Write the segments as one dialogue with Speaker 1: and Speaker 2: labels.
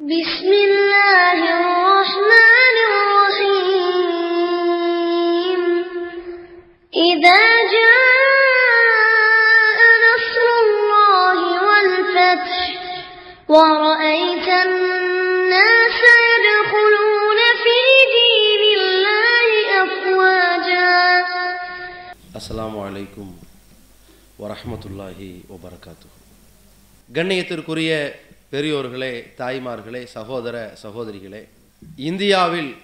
Speaker 1: بسم الله الرحمن الرحيم إذا جاء نصر الله والفتح ورأيت الناس يدخلون في دين الله أفواجا
Speaker 2: அஸ்ஸலாமு அலைக்கும் வரஹ்மத்துல்லாஹி வபரகாத்து கண்ணியத்திற்குரிய பெரியோர்களே தாய்மார்களே சகோதர சகோதரிகளே இந்தியாவில்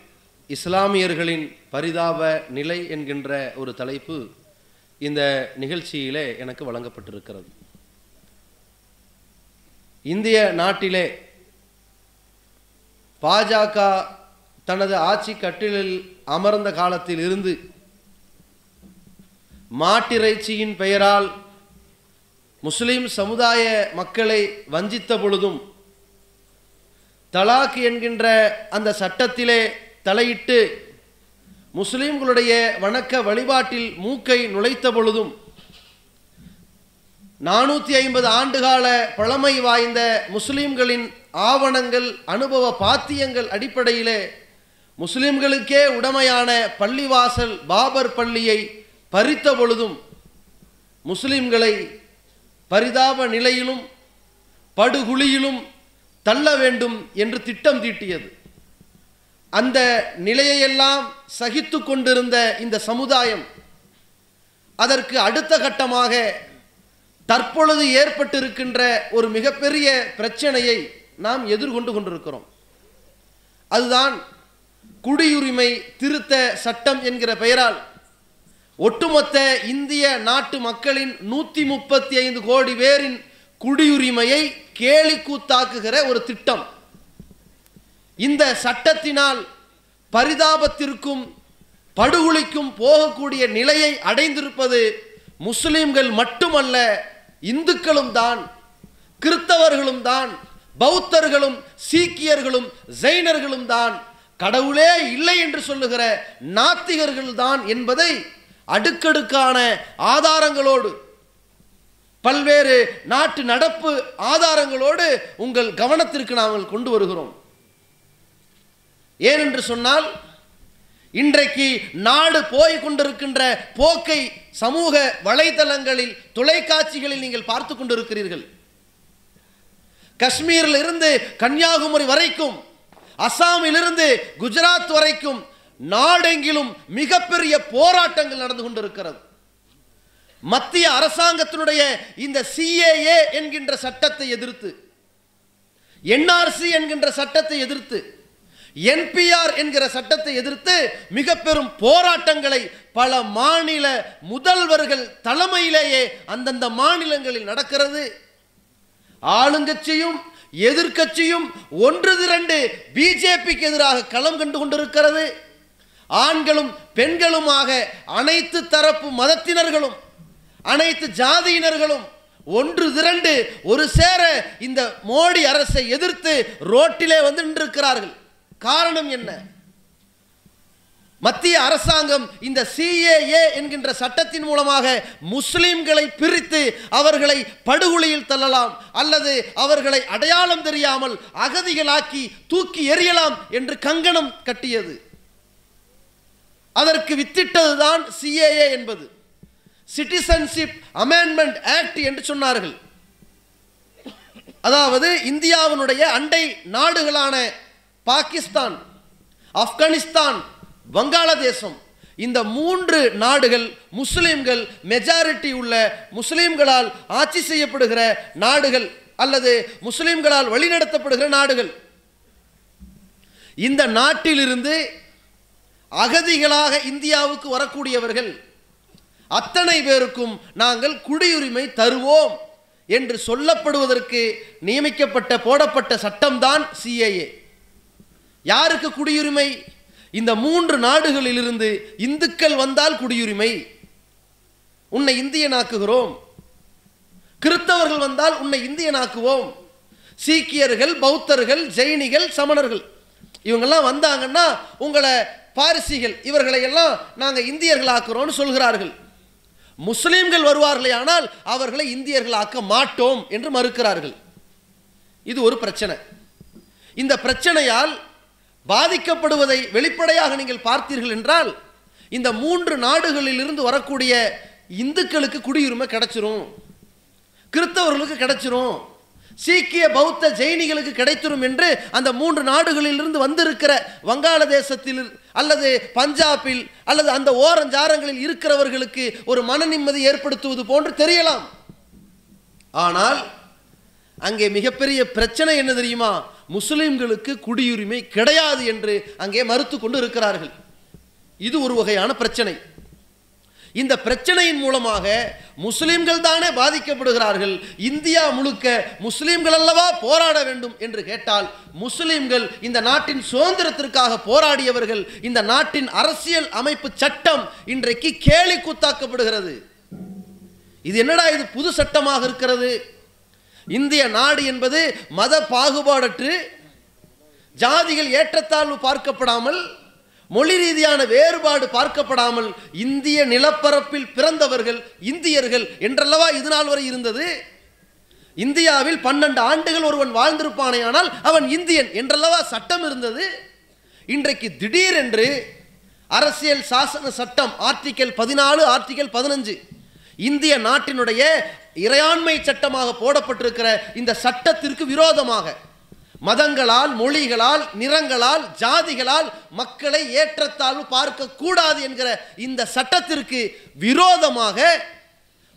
Speaker 2: இஸ்லாமியர்களின் பரிதாப நிலை என்கின்ற ஒரு தலைப்பு இந்த நிகழ்ச்சியிலே எனக்கு வழங்கப்பட்டிருக்கிறது. இந்திய நாட்டிலே பாஜக தனது ஆட்சி கட்டிலில் அமர்ந்த காலத்தில் இருந்து மாட்டிறைச்சியின் பெயரால் முஸ்லீம் சமுதாய மக்களை வஞ்சித்த பொழுதும் தலாக் என்கின்ற அந்த சட்டத்திலே தலையிட்டு முஸ்லீம்களுடைய வணக்க வழிபாட்டில் மூக்கை நுழைத்த பொழுதும் நானூற்றி ஐம்பது ஆண்டுகால பழமை வாய்ந்த முஸ்லீம்களின் ஆவணங்கள் அனுபவ பாத்தியங்கள் அடிப்படையிலே முஸ்லிம்களுக்கே உடமையான பள்ளிவாசல் பாபர் பள்ளியை பறித்த பொழுதும் முஸ்லிம்களை பரிதாப நிலையிலும் படுகுழியிலும் தள்ள வேண்டும் என்று திட்டம் தீட்டியது. அந்த நிலையையெல்லாம் சகித்து கொண்டிருந்த இந்த சமுதாயம் அதற்கு அடுத்த கட்டமாக தற்பொழுது ஏற்பட்டிருக்கின்ற ஒரு மிகப்பெரிய பிரச்சனையை நாம் எதிர்கொண்டு கொண்டிருக்கிறோம். அதுதான் குடியுரிமை திருத்த சட்டம் என்கிற பெயரால் ஒட்டுமொத்த இந்திய நாட்டு மக்களின் நூற்றி முப்பத்தி ஐந்து கோடி பேரின் குடியுரிமையை கேலிக்கூத்தாக்குகிற ஒரு திட்டம். இந்த சட்டத்தினால் பரிதாபத்திற்கும் படுகொலிக்கும் போகக்கூடிய நிலையை அடைந்திருப்பது முஸ்லீம்கள் மட்டுமல்ல இந்துக்களும் தான் கிறிஸ்தவர்களும் தான் பௌத்தர்களும் சீக்கியர்களும் ஜெயினர்களும் தான் கடவுளே இல்லை என்று சொல்லுகிற நாத்திகர்கள் தான் என்பதை அடுக்கடுக்கான ஆதாரங்களோடு பல்வேறு நாட்டு நடப்பு ஆதாரங்களோடு உங்கள் கவனத்திற்கு நாங்கள் கொண்டு வருகிறோம். ஏனென்று சொன்னால் இன்றைக்கு நாடு போய் கொண்டிருக்கின்ற போக்கை சமூக வலைதளங்களில் தொலைக்காட்சிகளில் நீங்கள் பார்த்து கொண்டிருக்கிறீர்கள். காஷ்மீரில் இருந்து கன்னியாகுமரி வரைக்கும் அசாமிலிருந்து குஜராத் வரைக்கும் நாடெங்கிலும் மிகப்பெரிய போராட்டங்கள் நடந்து கொண்டிருக்கிறது. மத்திய அரசாங்கத்தினுடைய இந்த சிஏஏ என்கின்ற சட்டத்தை எதிர்த்து என்ஆர்சி என்கின்ற சட்டத்தை எதிர்த்து என்பிஆர் என்கிற சட்டத்தை எதிர்த்து மிக பெரும் போராட்டங்களை பல மாநில முதல்வர்கள் தலைமையிலேயே அந்தந்த மாநிலங்களில் நடக்கிறது. ஆளுங்கட்சியும் எதிர்க்கட்சியும் ஒன்று திரண்டு பிஜேபிக்கு எதிராக களம் கண்டு கொண்டிருக்கிறது. ஆண்களும் பெண்களுமாக அனைத்து தரப்பு மதத்தினர்களும் அனைத்து ஜாதியினர்களும் ஒன்று திரண்டு ஒரு சேர இந்த மோடி அரசை எதிர்த்து ரோட்டிலே வந்து நின்றிருக்கிறார்கள். காரணம் என்ன? மத்திய அரசாங்கம் இந்த சிஏஏ என்கின்ற சட்டத்தின் மூலமாக முஸ்லீம்களை பிரித்து அவர்களை படுகொலியில் தள்ளலாம் அல்லது அவர்களை அடையாளம் தெரியாமல் அகதிகளாக்கி தூக்கி எறியலாம் என்று கங்கணம் கட்டியது. அதற்கு வித்திட்டதுதான் சிஏஏ என்பது. சிட்டிசன்ஷிப் அமெண்ட்மெண்ட் ஆக்ட் என்று சொன்னார்கள். அதாவது இந்தியாவினுடைய அண்டை நாடுகளான பாகிஸ்தான் ஆப்கானிஸ்தான் வங்காளதேசம். இந்த மூன்று நாடுகள் முஸ்லீம்கள் மெஜாரிட்டி உள்ள முஸ்லீம்களால் ஆட்சி செய்யப்படுகிற நாடுகள் அல்லது முஸ்லீம்களால் வழிநடத்தப்படுகிற நாடுகள். இந்த நாட்டிலிருந்து அகதிகளாக இந்தியாவுக்கு வரக்கூடியவர்கள் அத்தனை பேருக்கும் நாங்கள் குடியுரிமை தருவோம் என்று சொல்லப்படுவதற்கு நியமிக்கப்பட்ட போடப்பட்ட சட்டம்தான் சிஏஏ யாருக்கு குடியுரிமை? இந்த மூன்று நாடுகளிலிருந்து இந்துக்கள் வந்தால் குடியுரிமை. உன்னை இந்தியனாக்குகிறோம். கிறிஸ்தவர்கள் வந்தால் உன்னை இந்தியனாக்குவோம். சீக்கியர்கள் பௌத்தர்கள் ஜெயினிகள் சமணர்கள். இவங்கெல்லாம் வந்தாங்கன்னா உங்களை பாரிசிகள் இவர்களை எல்லாம் நாங்கள் இந்தியர்களாக்குறோம்னு சொல்கிறார்கள். முஸ்லீம்கள் வருவார்களே ஆனால் அவர்களை இந்தியர்களாக்க மாட்டோம் என்று மறுக்கிறார்கள். இது ஒரு பிரச்சனை. இந்த பிரச்சனையால் பாதிக்கப்படுவதை வெளிப்படையாக நீங்கள் பார்த்தீர்கள் என்றால் இந்த மூன்று நாடுகளில் இருந்து வரக்கூடிய இந்துக்களுக்கு குடியுரிமை கிடைச்சிரும். கிறிஸ்தவர்களுக்கு கிடைச்சிரும். சீக்கிய பௌத்த ஜெயினிகளுக்கு கிடைத்திடும் என்று அந்த மூன்று நாடுகளிலிருந்து வந்திருக்கிற வங்காளதேசத்தில் அல்லது பஞ்சாபில் அல்லது அந்த ஓரஞ்சாரங்களில் இருக்கிறவர்களுக்கு ஒரு மன நிம்மதி ஏற்படுத்துவது போன்று தெரியலாம். ஆனால் அங்கே மிகப்பெரிய பிரச்சனை என்ன தெரியுமா? முஸ்லிம்களுக்கு குடியுரிமை கிடையாது என்று அங்கே மறுத்து கொண்டு இருக்கிறார்கள். இது ஒரு வகையான பிரச்சனை. இந்த பிரச்சனையின் மூலமாக முஸ்லீம்கள் தானே பாதிக்கப்படுகிறார்கள். இந்தியா முழுக்க முஸ்லீம்கள் அல்லவா போராட வேண்டும் என்று கேட்டால் முஸ்லீம்கள் இந்த நாட்டின் சுதந்திரத்திற்காக போராடியவர்கள் இந்த நாட்டின் அரசியல் அமைப்பு சட்டம் இன்றைக்கு கேலி கூத்தாக்கப்படுகிறது. இது என்னடா இது புது சட்டமாக இருக்கிறது? இந்திய நாடு என்பது மத பாகுபாடற்று ஜாதிகள் ஏற்றத்தாழ்வு பார்க்கப்படாமல் மொழி ரீதியான வேறுபாடு பார்க்கப்படாமல் இந்திய நிலப்பரப்பில் பிறந்தவர்கள் இந்தியர்கள் என்றல்லவா இது நாள் வரை இருந்தது? இந்தியாவில் பன்னெண்டு ஆண்டுகள் ஒருவன் வாழ்ந்திருப்பானேயானால் அவன் இந்தியன் என்றல்லவா சட்டம் இருந்தது? இன்றைக்கு திடீரென்று அரசியல் சாசன சட்டம் ஆர்டிக்கல் பதினாலு ஆர்டிக்கல் பதினஞ்சு இந்திய நாட்டினுடைய இறையாண்மை சட்டமாக போடப்பட்டிருக்கிற இந்த சட்டத்திற்கு விரோதமாக மதங்களால் மொழிகளால் நிறங்களால் ஜாதிகளால் மக்களை ஏற்றத்தாழ்வு பார்க்க கூடாது என்கிற இந்த சட்டத்திற்கு விரோதமாக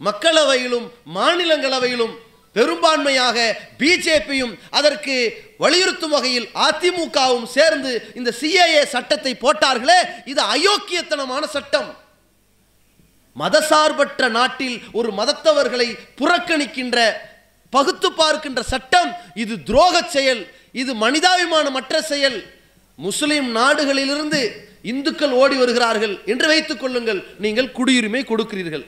Speaker 2: மக்களவையிலும் மாநிலங்களவையிலும் பெரும்பான்மையாக பிஜேபியும் அதற்கு வலியுறுத்தும் வகையில் அதிமுகவும் சேர்ந்து இந்த சிஏஏ சட்டத்தை போட்டார்களே இது அயோக்கியத்தனமான சட்டம். மதசார்பற்ற நாட்டில் ஒரு மதத்தவர்களை புறக்கணிக்கின்ற பகுத்து பார்க்கின்ற சட்டம் இது துரோக செயல் இது மனிதாபிமானமற்ற செயல். முஸ்லிம் நாடுகளிலிருந்து இந்துக்கள் ஓடி வருகிறார்கள் என்று வைத்துக் கொள்ளுங்கள். நீங்கள் குடியுரிமை கொடுக்கிறீர்கள்.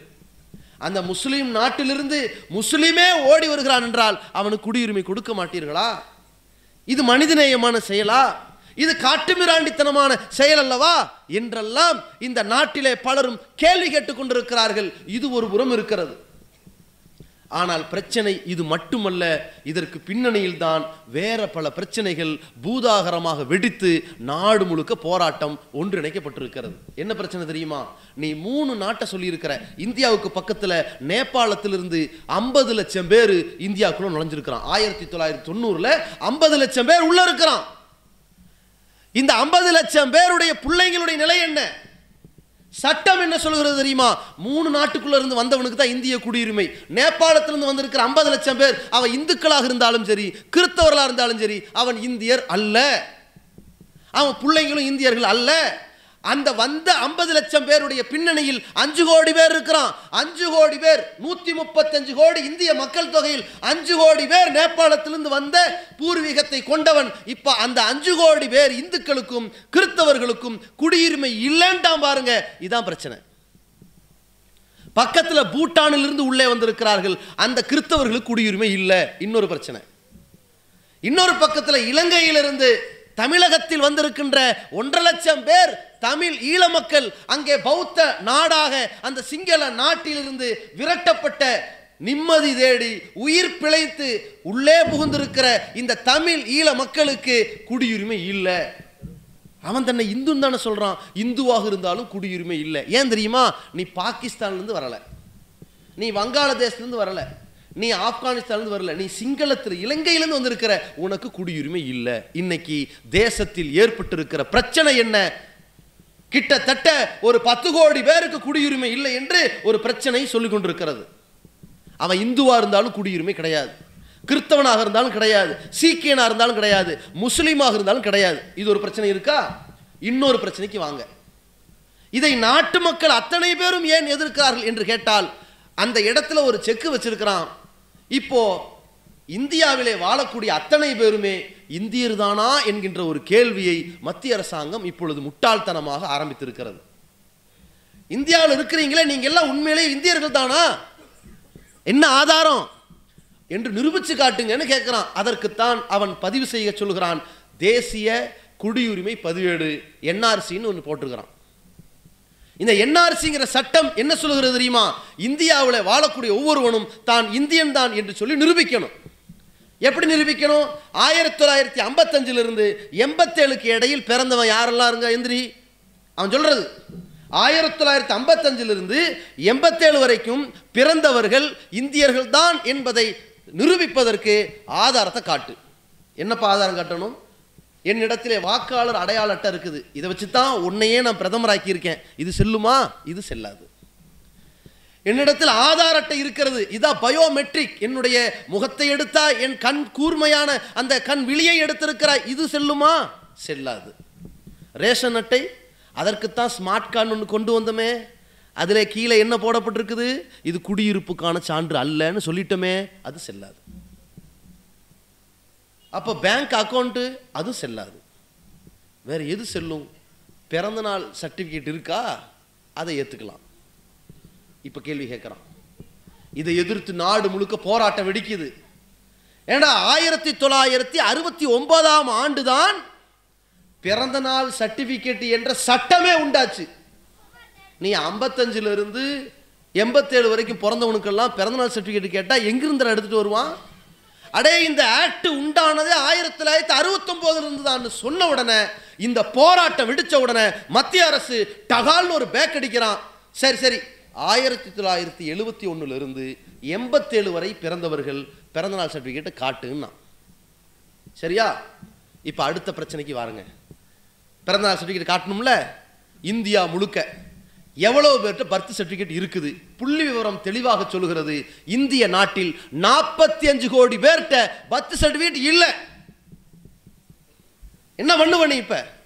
Speaker 2: அந்த முஸ்லிம் நாட்டிலிருந்து முஸ்லிமே ஓடி வருகிறான் என்றால் அவனுக்கு குடியுரிமை கொடுக்க மாட்டீர்களா? இது மனிதநேயமான செயலா? இது காட்டுமிராண்டித்தனமான செயல் அல்லவா? என்றெல்லாம் இந்த நாட்டிலே பலரும் கேள்வி கேட்டுக்கொண்டிருக்கிறார்கள் இது ஒரு புறம் இருக்கிறது. ஆனால் பிரச்சனை இது மட்டுமல்ல இதற்கு பின்னணியில் தான் வேற பல பிரச்சனைகள் பூதாகரமாக வெடித்து நாடு முழுக்க போராட்டம் ஒன்றிணைக்கப்பட்டிருக்கிறது. என்ன பிரச்சனை தெரியுமா? நீ மூணு நாட்டை சொல்லியிருக்கிற. இந்தியாவுக்கு பக்கத்தில் நேபாளத்திலிருந்து ஐம்பது லட்சம் பேர் இந்தியாவுக்குள்ள நுழைஞ்சிருக்கிறான். ஆயிரத்தி தொள்ளாயிரத்தி தொண்ணூறில் ஐம்பது லட்சம் பேர் உள்ள இருக்கிறான். இந்த ஐம்பது லட்சம் பேருடைய பிள்ளைங்களுடைய நிலை என்ன? சட்டம் என்ன சொல்கிறது தெரியுமா? மூணு நாட்டுக்குள்ள இருந்து வந்தவனுக்கு தான் இந்திய குடியுரிமை. நேபாளத்திலிருந்து வந்திருக்கிற ஐம்பது லட்சம் பேர் அவன் இந்துக்களாக இருந்தாலும் சரி கிறிஸ்தவர்களாக இருந்தாலும் சரி அவன் இந்தியர் அல்ல. அவன் பிள்ளைங்களும் இந்தியர்கள் அல்ல. அந்த வந்த ஐம்பது லட்சம் பேருடைய பின்னணியில் அஞ்சு கோடி பேர் இருக்கிறான். அஞ்சு கோடி பேர் நூத்தி முப்பத்தஞ்சு கோடி இந்திய மக்கள் தொகையில் அஞ்சு கோடி பேர் நேபாளத்திலிருந்து வந்த பூர்வீகத்தை கொண்டவன். இப்ப அந்த அஞ்சு கோடி பேர் இந்துக்களுக்கும் கிறிஸ்தவர்களுக்கும் குடியுரிமை இல்லைன்ட்டான் பாருங்க. இதான் பிரச்சனை. பக்கத்தில் பூட்டானில் இருந்து உள்ளே வந்திருக்கிறார்கள். அந்த கிறிஸ்தவர்களுக்கு குடியுரிமை இல்லை. இன்னொரு பிரச்சனை. இன்னொரு பக்கத்தில் இலங்கையிலிருந்து தமிழகத்தில் வந்திருக்கின்ற ஒன்றரை லட்சம் பேர் தமிழ் ஈழ மக்கள் அங்கே பௌத்த நாடாக அந்த சிங்கள நாட்டிலிருந்து விரட்டப்பட்ட நிம்மதி தேடி உயிர் பிழைத்து உள்ளே புகுந்திருக்கிற இந்த தமிழ் ஈழ மக்களுக்கு குடியுரிமை இல்லை. அவன் தன்னை இந்துன்னு தானே சொல்கிறான் இந்துவாக இருந்தாலும் குடியுரிமை இல்லை. ஏன் தெரியுமா? நீ பாகிஸ்தான்லேருந்து வரல. நீ வங்காளதேசத்துலேருந்து வரல. நீ ஆப்கானிஸ்தான்லேருந்து வரல. நீ சிங்களத்தில் இலங்கையிலேருந்து வந்திருக்கிற உனக்கு குடியுரிமை இல்லை. இன்னைக்கு தேசத்தில் ஏற்பட்டிருக்கிற பிரச்சனை என்ன? கிட்டத்தட்ட ஒரு பத்து கோடி பேருக்கு குடியுரிமை இல்லை என்று ஒரு பிரச்சனை சொல்லிக் கொண்டிருக்கிறது. அவன் இந்துவா இருந்தாலும் குடியுரிமை கிடையாது. கிறிஸ்தவனாக இருந்தாலும் கிடையாது. சீக்கியனாக இருந்தாலும் கிடையாது. முஸ்லீமாக இருந்தாலும் கிடையாது. இது ஒரு பிரச்சனை இருக்கா? இன்னொரு பிரச்சனைக்கு வாங்க. இதை நாட்டு மக்கள் அத்தனை பேரும் ஏன் எதிர்க்கிறார்கள் என்று கேட்டால் அந்த இடத்துல ஒரு செக்கு வச்சிருக்கிறான். இப்போ இந்தியாவிலே வாழக்கூடிய அத்தனை பேருமே இந்தியர் தானா என்கின்ற ஒரு கேள்வியை மத்திய அரசாங்கம் இப்பொழுது முட்டாள்தனமாக ஆரம்பித்திருக்கிறது. இந்தியாவில் இருக்கிறீங்களே நீங்க எல்லாம் உண்மையிலேயே இந்தியர்கள் தானா? என்ன ஆதாரம்? என்று நிரூபிச்சு காட்டுங்கன்னு கேட்கிறான் அதற்குத்தான் அவன் பதிவு செய்ய சொல்கிறான் தேசிய குடியுரிமை பதிவேடு என்ஆர்சின்னு ஒன்று போட்டிருக்கிறான். இந்த என்ஆர்சிங்கிற சட்டம் என்ன சொல்லுகிறது தெரியுமா? இந்தியாவில் வாழக்கூடிய ஒவ்வொருவனும் தான் இந்தியன் தான் என்று சொல்லி நிரூபிக்கணும். எப்படி நிரூபிக்கணும்? ஆயிரத்தி தொள்ளாயிரத்தி ஐம்பத்தஞ்சிலிருந்து எண்பத்தேழுக்கு இடையில் பிறந்தவன் யாரெல்லாம் இருங்க எந்திரி. அவன் சொல்கிறது ஆயிரத்தி தொள்ளாயிரத்தி ஐம்பத்தஞ்சிலிருந்து எண்பத்தேழு வரைக்கும் பிறந்தவர்கள் இந்தியர்கள் தான் என்பதை நிரூபிப்பதற்கு ஆதாரத்தை காட்டு. என்னப்பா ஆதாரம் காட்டணும்? என்னிடத்திலே வாக்காளர் அடையாள அட்டை இருக்குது. இதை வச்சு தான் உன்னையே நான் பிரதமராக்கியிருக்கேன். இது செல்லுமா? இது செல்லாது. என்னிடத்தில் ஆதார் அட்டை இருக்கிறது. இதான் பயோமெட்ரிக். என்னுடைய முகத்தை எடுத்தா என் கண் கூர்மையான அந்த கண் விழியை எடுத்திருக்கிறாய். இது செல்லுமா? செல்லாது. ரேஷன் அட்டை அதற்குத்தான் ஸ்மார்ட் கார்டு ஒன்று கொண்டு வந்தோமே. அதில் கீழே என்ன போடப்பட்டிருக்குது? இது குடியிருப்புக்கான சான்று அல்லன்னு சொல்லிட்டோமே. அது செல்லாது. அப்போ பேங்க் அக்கௌண்ட்டு அதுவும் செல்லாது. வேறு எது செல்லும்? பிறந்தநாள் சர்டிஃபிகேட் இருக்கா? அதை ஏற்றுக்கலாம் இப்போ கேள்வி கேட்குறான். இதை எதிர்த்து நாடு முழுக்க போராட்டம் வெடிக்குது. ஏன்னா ஆயிரத்தி தொள்ளாயிரத்தி அறுபத்தி ஒன்பதாம் ஆண்டு தான் பிறந்த நாள் சர்டிஃபிகேட் என்ற சட்டமே உண்டாச்சு. நீ ஐம்பத்தஞ்சிலிருந்து எண்பத்தேழு வரைக்கும் பிறந்தவனுக்கெல்லாம் பிறந்தநாள் சர்டிஃபிகேட் கேட்டால் எங்கிருந்து எடுத்துகிட்டு வருவான்? அடே இந்த ஆக்ட் உண்டானதே ஆயிரத்தி தொள்ளாயிரத்தி அறுபத்தொம்போதுல இருந்து தான் சொன்ன உடனே இந்த போராட்டம் வெடிச்ச உடனே மத்திய அரசு டகால்னு ஒரு பேக் அடிக்கிறான். சரி சரி ஆயிரத்தி தொள்ளாயிரத்தி எழுபத்தி ஒன்றுலேருந்து இருந்து எண்பத்தேழு வரை பிறந்தவர்கள் பிறந்தநாள் சர்டிஃபிகேட்டை காட்டுன்னா. சரியா? இப்போ அடுத்த பிரச்சனைக்கு வாருங்க. பிறந்தநாள் சர்டிஃபிகேட் காட்டணும்ல? இந்தியா முழுக்க. எவ்வளவு பேர்கிட்ட பர்த் சர்டிஃபிகேட் இருக்குது? புள்ளி விவரம் தெளிவாக சொல்லுகிறது. இந்திய நாட்டில் நாற்பத்தி அஞ்சு கோடி பேர்கிட்ட பர்த் சர்டிஃபிகேட் இல்லை. என்ன பண்ணுவ நீ இப்போ?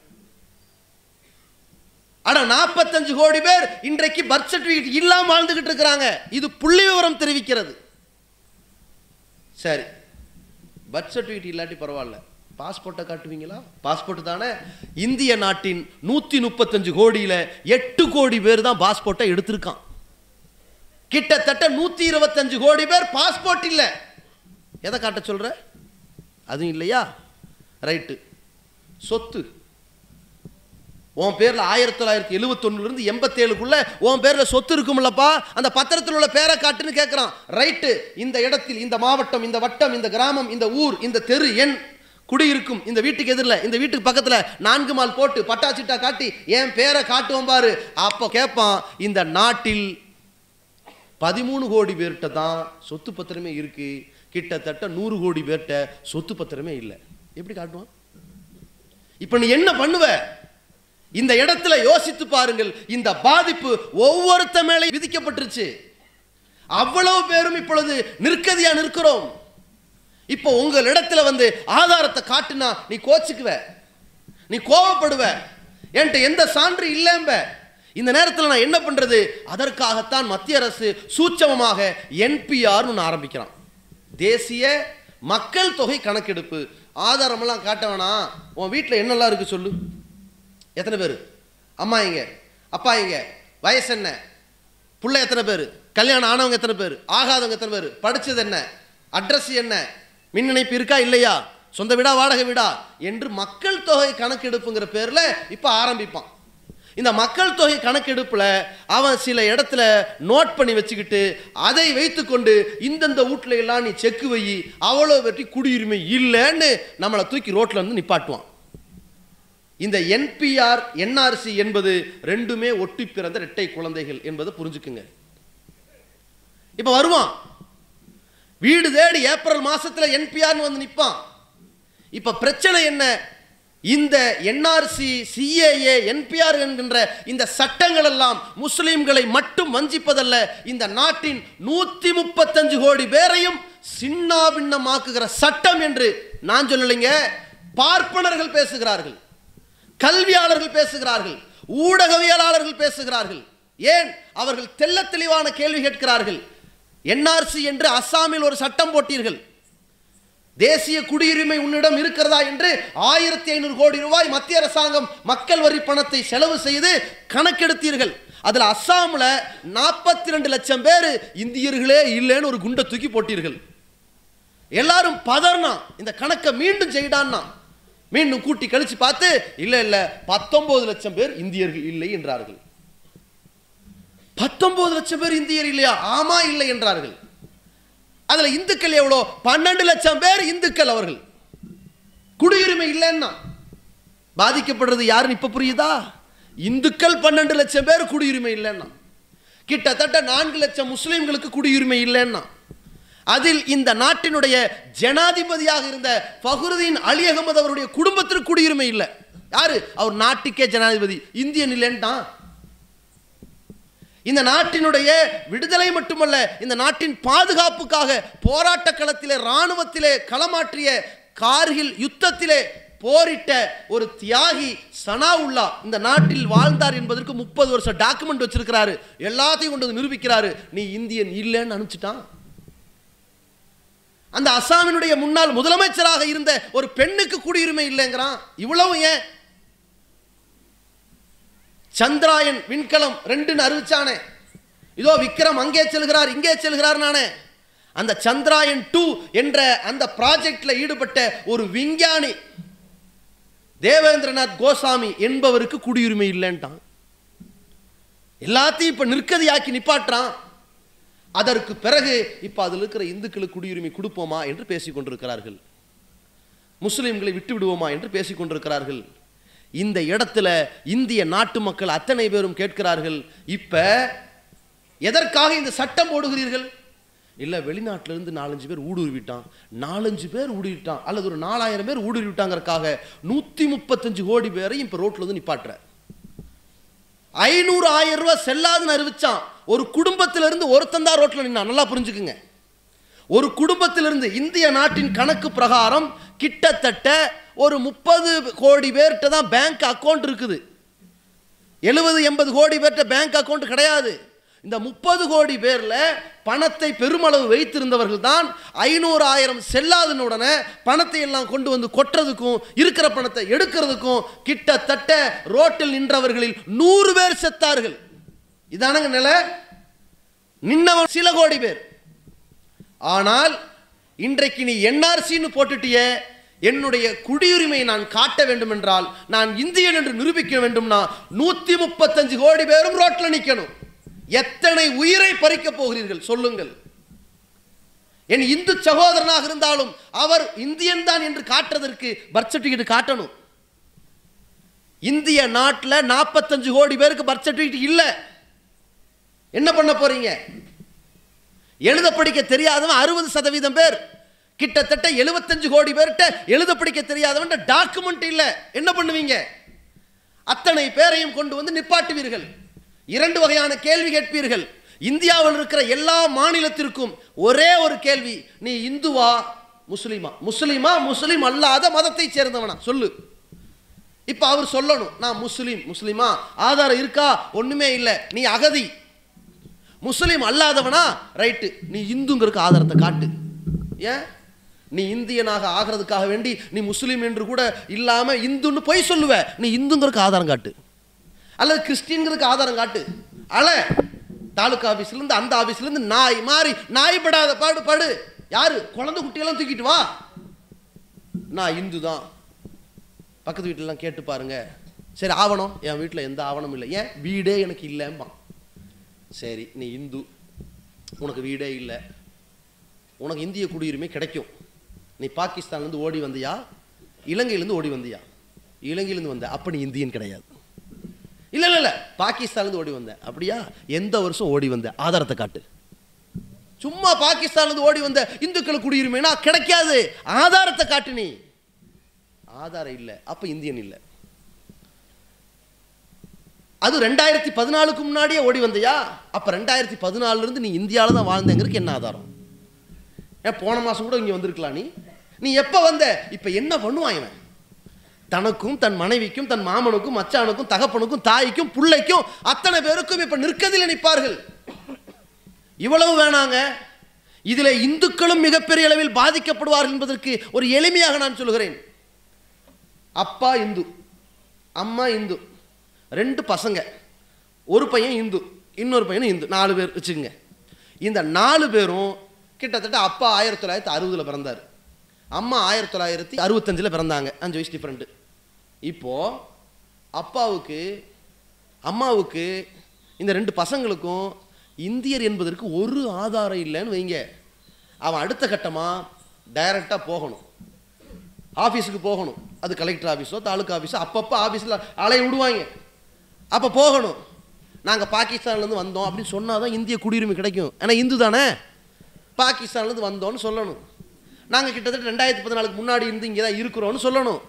Speaker 2: ஆனால் நாற்பத்தஞ்சு கோடி பேர் இன்றைக்கு பர்த் சர்டிஃபிகேட் இல்லாமல் வாழ்ந்துக்கிட்டு இருக்கிறாங்க. இது புள்ளி விவரம் தெரிவிக்கிறது. சரி. பர்த் சர்டிஃபிகேட் இல்லாட்டி பரவாயில்ல. பாஸ்போர்ட்டை காட்டுவீங்களா? பாஸ்போர்ட் தானே? இந்திய நாட்டின் நூற்றி முப்பத்தஞ்சு கோடியில் எட்டு கோடி பேர் தான் பாஸ்போர்ட்டை எடுத்திருக்கான். கிட்டத்தட்ட நூற்றி இருபத்தஞ்சு கோடி பேர் பாஸ்போர்ட் இல்லை. எதை காட்ட சொல்கிற அதுவும் இல்லையா? ரைட்டு சொத்து. உன் பேரில் ஆயிரத்தி தொள்ளாயிரத்தி எழுபத்தொன்னுலேருந்து எண்பத்தேழுக்குள்ளே உன் பேரில் சொத்து இருக்கும்லப்பா அந்த பத்திரத்தில் உள்ள பேரை காட்டுன்னு கேட்குறான் ரைட்டு இந்த இடத்தில் இந்த மாவட்டம் இந்த வட்டம் இந்த கிராமம் இந்த ஊர் இந்த தெரு எண் குடியிருக்கும். இந்த வீட்டுக்கு எதிரில் இந்த வீட்டுக்கு பக்கத்தில் நான்கு மால் போட்டு பட்டாச்சிட்டா காட்டி என் பேரை காட்டுவோம் பாரு. அப்போ கேட்பான் இந்த நாட்டில் பதிமூணு கோடி பேர்கிட்ட தான் சொத்து பத்திரமே இருக்குது கிட்டத்தட்ட நூறு கோடி பேர்கிட்ட சொத்து பத்திரமே இல்லை. எப்படி காட்டுவான்? இப்போ நீ என்ன பண்ணுவ? இந்த இடத்துல யோசித்து பாருங்கள் இந்த பாதிப்பு ஒவ்வொருத்த மேலே விதிக்கப்பட்டுருச்சு. அவ்வளவு பேரும் இப்பொழுது நிற்கதியா நிற்கிறோம். இப்போ உங்கள் இடத்துல வந்து ஆதாரத்தை காட்டுனா நீ கோச்சுக்குவ. நீ கோவப்படுவ. என்கிட்ட எந்த சான்று இல்லைம்ப. இந்த நேரத்தில் நான் என்ன பண்ணுறது அதற்காகத்தான் மத்திய அரசு சூட்சமமாக என்பிஆர்னு ஒன்று ஆரம்பிக்கிறான். தேசிய மக்கள் தொகை கணக்கெடுப்பு. ஆதாரமெல்லாம் காட்ட வேணாம். உன் வீட்டில் என்னெல்லாம் இருக்குது சொல்லு. எத்தனை பேர்? அம்மா எங்க? அப்பா எங்க? வயசு என்ன? பிள்ளை எத்தனை பேர்? கல்யாணம் ஆனவங்க எத்தனை பேர்? ஆகாதவங்க எத்தனை பேர்? படித்தது என்ன? அட்ரஸ் என்ன? மின் இணைப்பு இருக்கா இல்லையா? சொந்த வீடா வாடகை வீடா? என்று மக்கள் தொகை கணக்கெடுப்புங்கிற பேர்ல இப்போ ஆரம்பிப்பான். இந்த மக்கள் தொகை கணக்கெடுப்புல அவன் சில இடத்துல நோட் பண்ணி வச்சுக்கிட்டு அதை வைத்துக்கொண்டு இந்தந்த வீட்ல எல்லாம் நீ செக்கு வை அவ்வளோ வெற்றி குடியுரிமை இல்லைன்னு நம்மளை தூக்கி ரோட்ல வந்து நிப்பாட்டுவான். இந்த என்பிஆர் என்ஆர்சி என்பது ரெண்டுமே ஒட்டி பிறந்த இரட்டை குழந்தைகள் என்பதை புரிஞ்சுக்குங்க. இப்ப வருவான். வீடு தேடி ஏப்ரல் மாசத்துல என்பிஆர்னு வந்து நிற்பான் இப்ப பிரச்சனை என்ன? இந்த என்ஆர்சி சிஏஏ என்பிஆர் என்கின்ற இந்த சட்டங்கள் எல்லாம் முஸ்லீம்களை மட்டும் வஞ்சிப்பதல்ல இந்த நாட்டின் நூத்தி முப்பத்தஞ்சு கோடி பேரையும் சின்னாபின்னமாக்குகிற சட்டம் என்று நான் சொல்லலைங்க பார்ப்பனர்கள் பேசுகிறார்கள். கல்வியாளர்கள் பேசுகிறார்கள் ஊடகவியலாளர்கள் பேசுகிறார்கள். ஏன்? அவர்கள் தெல்ல தெளிவான கேள்வி கேட்கிறார்கள். என்ஆர்சி என்று அஸ்ஸாமில் ஒரு சட்டம் போட்டீர்கள். தேசிய குடியுரிமை உன்னிடம் இருக்கிறதா என்று ஆயிரத்தி ஐநூறு கோடி ரூபாய் மத்திய அரசாங்கம் மக்கள் வரி பணத்தை செலவு செய்து கணக்கெடுத்தீர்கள். அதில் அஸ்ஸாமில் நாற்பத்தி ரெண்டு லட்சம் பேர் இந்தியர்களே இல்லைன்னு ஒரு குண்டை தூக்கி போட்டீர்கள். எல்லாரும் பதர்னா இந்த கணக்கை மீண்டும் செய்டான்னா மீண்டும் கூட்டி கழிச்சு பார்த்து இல்லை இல்ல பத்தொன்பது லட்சம் பேர் இந்தியர்கள் இல்லை என்றார்கள். பத்தொன்பது லட்சம் பேர் இந்தியர் இல்லையா? ஆமா இல்லை என்றார்கள். அதுல இந்துக்கள் எவ்வளோ? பன்னெண்டு லட்சம் பேர் இந்துக்கள் அவர்கள். குடியுரிமை இல்லைன்னா. பாதிக்கப்படுறது யாருன்னு இப்போ புரியுதா? இந்துக்கள் பன்னெண்டு லட்சம் பேர் குடியுரிமை இல்லைன்னா. கிட்டத்தட்ட நான்கு லட்சம் முஸ்லீம்களுக்கு குடியுரிமை இல்லைன்னா. அதில் இந்த நாட்டினுடைய ஜனாதிபதியாக இருந்த ஃபஹ்ருதீன் அலி அகமது அவருடைய குடும்பத்திற்கு குடியுரிமை இல்லை. யாரு? அவர் நாட்டுக்கே ஜனாதிபதி. இந்தியன் இல்லைன்ட்டான் இந்த நாட்டினுடைய விடுதலை மட்டுமல்ல இந்த நாட்டின் பாதுகாப்புக்காக போராட்ட களத்திலே இராணுவத்திலே களமாற்றிய கார்கில் யுத்தத்திலே போரிட்ட ஒரு தியாகி சனாவுல்லா இந்த நாட்டில் வாழ்ந்தார் என்பதற்கு முப்பது வருஷம் டாக்குமெண்ட் வச்சிருக்கிறாரு. எல்லாத்தையும் கொண்டு வந்து நிரூபிக்கிறாரு. நீ இந்தியன் இல்லைன்னு அனுப்பிச்சிட்டான். அந்த அசாமினுடைய முன்னாள் முதலமைச்சராக இருந்த ஒரு பெண்ணுக்கு குடியுரிமை இல்லைங்கிறான். இவ்வளவு ஏன்? சந்திராயன் விண்கலம் ரெண்டுன்னு அறிவிச்சானே. இதோ விக்ரம் அங்கே செல்கிறார் இங்கே செல்கிறார் நானே. அந்த சந்திராயன் டூ என்ற அந்த ப்ராஜெக்ட்ல ஈடுபட்ட ஒரு விஞ்ஞானி தேவேந்திரநாத் கோசாமி என்பவருக்கு குடியுரிமை இல்லைன்ட்டான். எல்லாத்தையும் இப்போ நிற்கதியாக்கி நிப்பாட்டுறான். அதற்கு பிறகு இப்போ அதில் இருக்கிற இந்துக்களுக்கு குடியுரிமை கொடுப்போமா என்று பேசிக் கொண்டிருக்கிறார்கள் முஸ்லிம்களை விட்டு விடுவோமா என்று பேசிக் கொண்டிருக்கிறார்கள் இந்த இடத்துல இந்திய நாட்டு மக்கள் அத்தனை பேரும் கேட்கிறார்கள் இப்போ எதற்காக இந்த சட்டம் போடுகிறீர்கள்? இல்லை வெளிநாட்டிலிருந்து நாலஞ்சு பேர் ஊடுருவிட்டான். நாலஞ்சு பேர் ஊடுருவிட்டான். அல்லது ஒரு நாலாயிரம் பேர் ஊடுருவிட்டாங்கிறக்காக நூற்றி முப்பத்தஞ்சு கோடி பேரையும் இப்போ ரோட்டில் வந்து நிப்பாட்டுற. ஐநூறு ஆயிரம் ரூபா செல்லாதுன்னு அறிவிச்சான். ஒரு குடும்பத்திலிருந்து ஒருத்தன் தான் ரோட்ல நல்லா புரிஞ்சுக்குங்க. ஒரு குடும்பத்திலிருந்து இந்திய நாட்டின் கணக்கு பிரகாரம் கிட்டத்தட்ட ஒரு முப்பது கோடி பேர்கிட்ட தான் பேங்க் அக்கௌண்ட் இருக்குது. எழுபது எண்பது கோடி பேர்கிட்ட பேங்க் அக்கௌண்ட் கிடையாது. இந்த முப்பது கோடி பேரில் பணத்தை பெருமளவு வைத்திருந்தவர்கள் தான் ஐநூறு ஆயிரம் செல்லாதுன்னு உடனே பணத்தை எல்லாம் கொண்டு வந்து கொட்டுறதுக்கும் இருக்கிற பணத்தை எடுக்கிறதுக்கும் கிட்டத்தட்ட ரோட்டில் நின்றவர்களில் நூறு பேர் செத்தார்கள். இதானங்க நிலை? நின்னவன் சில கோடி பேர். ஆனால் இன்றைக்கு நீ என்ஆர்சின்னு போட்டுட்டியே என்னுடைய குடியுரிமையை நான் காட்ட வேண்டும் என்றால் நான் இந்தியன் என்று நிரூபிக்க வேண்டும்னா நூற்றி முப்பத்தஞ்சு கோடி பேரும் ரோட்டில் நிற்கணும் எத்தனை உயிரை பறிக்கப் போகிறீர்கள்? சொல்லுங்கள். என் இந்து சகோதரனாக இருந்தாலும் அவர் இந்தியன் தான் என்று காட்டுறதற்கு பர்த் சர்டிஃபிகேட் காட்டணும். இந்திய நாட்டில் நாற்பத்தஞ்சு கோடி பேருக்கு பர்த் சர்டிஃபிகேட் இல்லை. என்ன பண்ண போறீங்க? எழுத படிக்க தெரியாதவன் அறுபது சதவீதம் பேர். கிட்டத்தட்ட எழுபத்தஞ்சு கோடி பேர்கிட்ட எழுத படிக்க தெரியாதவன் டாக்குமெண்ட் இல்லை. என்ன பண்ணுவீங்க? அத்தனை பேரையும் கொண்டு வந்து நிப்பாட்டுவீர்கள். இரண்டு வகையான கேள்வி கேட்பீர்கள். இந்தியாவில் இருக்கிற எல்லா மாநிலத்திற்கும் ஒரே ஒரு கேள்வி நீ இந்துவா முஸ்லீமா? முஸ்லீமா முஸ்லீம் அல்லாத மதத்தை சேர்ந்தவனா? சொல்லு. இப்ப அவர் சொல்லணும் நான் முஸ்லீம் முஸ்லீமா ஆதாரம் இருக்கா? ஒண்ணுமே இல்லை. நீ அகதி. முஸ்லீம் அல்லாதவனா? ரைட்டு. நீ இந்துங்கிறதுக்கு ஆதாரத்தை காட்டு. ஏன்? நீ இந்தியனாக ஆகிறதுக்காக வேண்டி நீ முஸ்லீம் என்று கூட இல்லாமல் இந்துன்னு பொய் சொல்லுவ. நீ இந்துங்கிறதுக்கு ஆதாரம் காட்டு. அல்லது கிறிஸ்டின்கிறதுக்கு ஆதாரம் காட்டு. அல தாலுக்கா ஆஃபீஸ்லேருந்து அந்த ஆஃபீஸ்லேருந்து நாய் மாறி நாய் படாத பாடு பாடு. யாரு? குழந்தை குட்டியெல்லாம் தூக்கிட்டு வா. நான் இந்து தான் பக்கத்து வீட்டிலலாம் கேட்டு பாருங்க. சரி ஆவணம்? என் வீட்டில் எந்த ஆவணமும் இல்லை. ஏன்? வீடே எனக்கு இல்லைம்பா சரி நீ இந்து. உனக்கு வீடே இல்லை. உனக்கு இந்திய குடியுரிமை கிடைக்கும். நீ பாகிஸ்தான்லேருந்து ஓடி வந்தியா? இலங்கையிலேருந்து ஓடி வந்தியா? இலங்கையிலேருந்து வந்த. அப்போ நீ இந்தியன் கிடையாது. இல்லை இல்லை இல்லை. பாகிஸ்தான்லேருந்து ஓடி வந்த அப்படியா? எந்த வருஷம் ஓடி வந்த ஆதாரத்தை காட்டு. சும்மா பாகிஸ்தான்லேருந்து ஓடி வந்த இந்துக்கள் குடியுரிமைனா கிடைக்காது. ஆதாரத்தை காட்டு நீ. ஆதாரம் இல்லை. அப்ப இந்தியன் இல்லை. அது ரெண்டாயிரத்தி பதினாலுக்கு முன்னாடியே ஓடி வந்தியா? அப்ப ரெண்டாயிரத்தி பதினாலுல இருந்து நீ இந்தியாவில் தான் வாழ்ந்தங்கிறதுக்கு என்ன ஆதாரம்? ஏன் போன மாசம் கூட இங்க வந்திருக்கலாம் நீ? நீ எப்ப வந்த? இப்ப என்ன பண்ணுவான் இவன்? தனக்கும் தன் மனைவிக்கும் தன் மாமனுக்கும் மச்சானுக்கும் தகப்பனுக்கும் தாய்க்கும் பிள்ளைக்கும் அத்தனை பேருக்கும் இப்ப நிற்கதில் நிற்பார்கள். இவ்வளவு வேணாங்க. இதில் இந்துக்களும் மிகப்பெரிய அளவில் பாதிக்கப்படுவார்கள் என்பதற்கு ஒரு எளிமையாக நான் சொல்கிறேன். அப்பா இந்து அம்மா இந்து ரெண்டு பசங்க. ஒரு பையன் இந்து இன்னொரு பையனும் இந்து நாலு பேர் வச்சுக்கோங்க. இந்த நாலு பேரும் கிட்டத்தட்ட அப்பா ஆயிரத்தி தொள்ளாயிரத்தி அறுபதில் பிறந்தார். அம்மா ஆயிரத்தி தொள்ளாயிரத்தி அறுபத்தஞ்சில் பிறந்தாங்க. அஞ்சு வயசு டிஃப்ரெண்ட்டு இப்போது அப்பாவுக்கு அம்மாவுக்கு இந்த ரெண்டு பசங்களுக்கும் இந்தியர் என்பதற்கு ஒரு ஆதாரம் இல்லைன்னு வைங்க. அவன் அடுத்த கட்டமாக டைரெக்டாக போகணும். ஆஃபீஸுக்கு போகணும். அது கலெக்டர் ஆஃபீஸோ தாலுக்கா ஆஃபீஸோ அப்பப்போ ஆஃபீஸில் அலைய விடுவாங்க. அப்போ போகணும். நாங்கள் பாகிஸ்தான்லேருந்து வந்தோம் அப்படின்னு சொன்னால் தான் இந்திய குடியுரிமை கிடைக்கும். ஏன்னா இந்து தானே? பாகிஸ்தான்லேருந்து வந்தோன்னு சொல்லணும். நாங்கள் கிட்டத்தட்ட ரெண்டாயிரத்தி பதினாலுக்கு முன்னாடி இருந்து இங்கே தான் இருக்கிறோன்னு சொல்லணும்.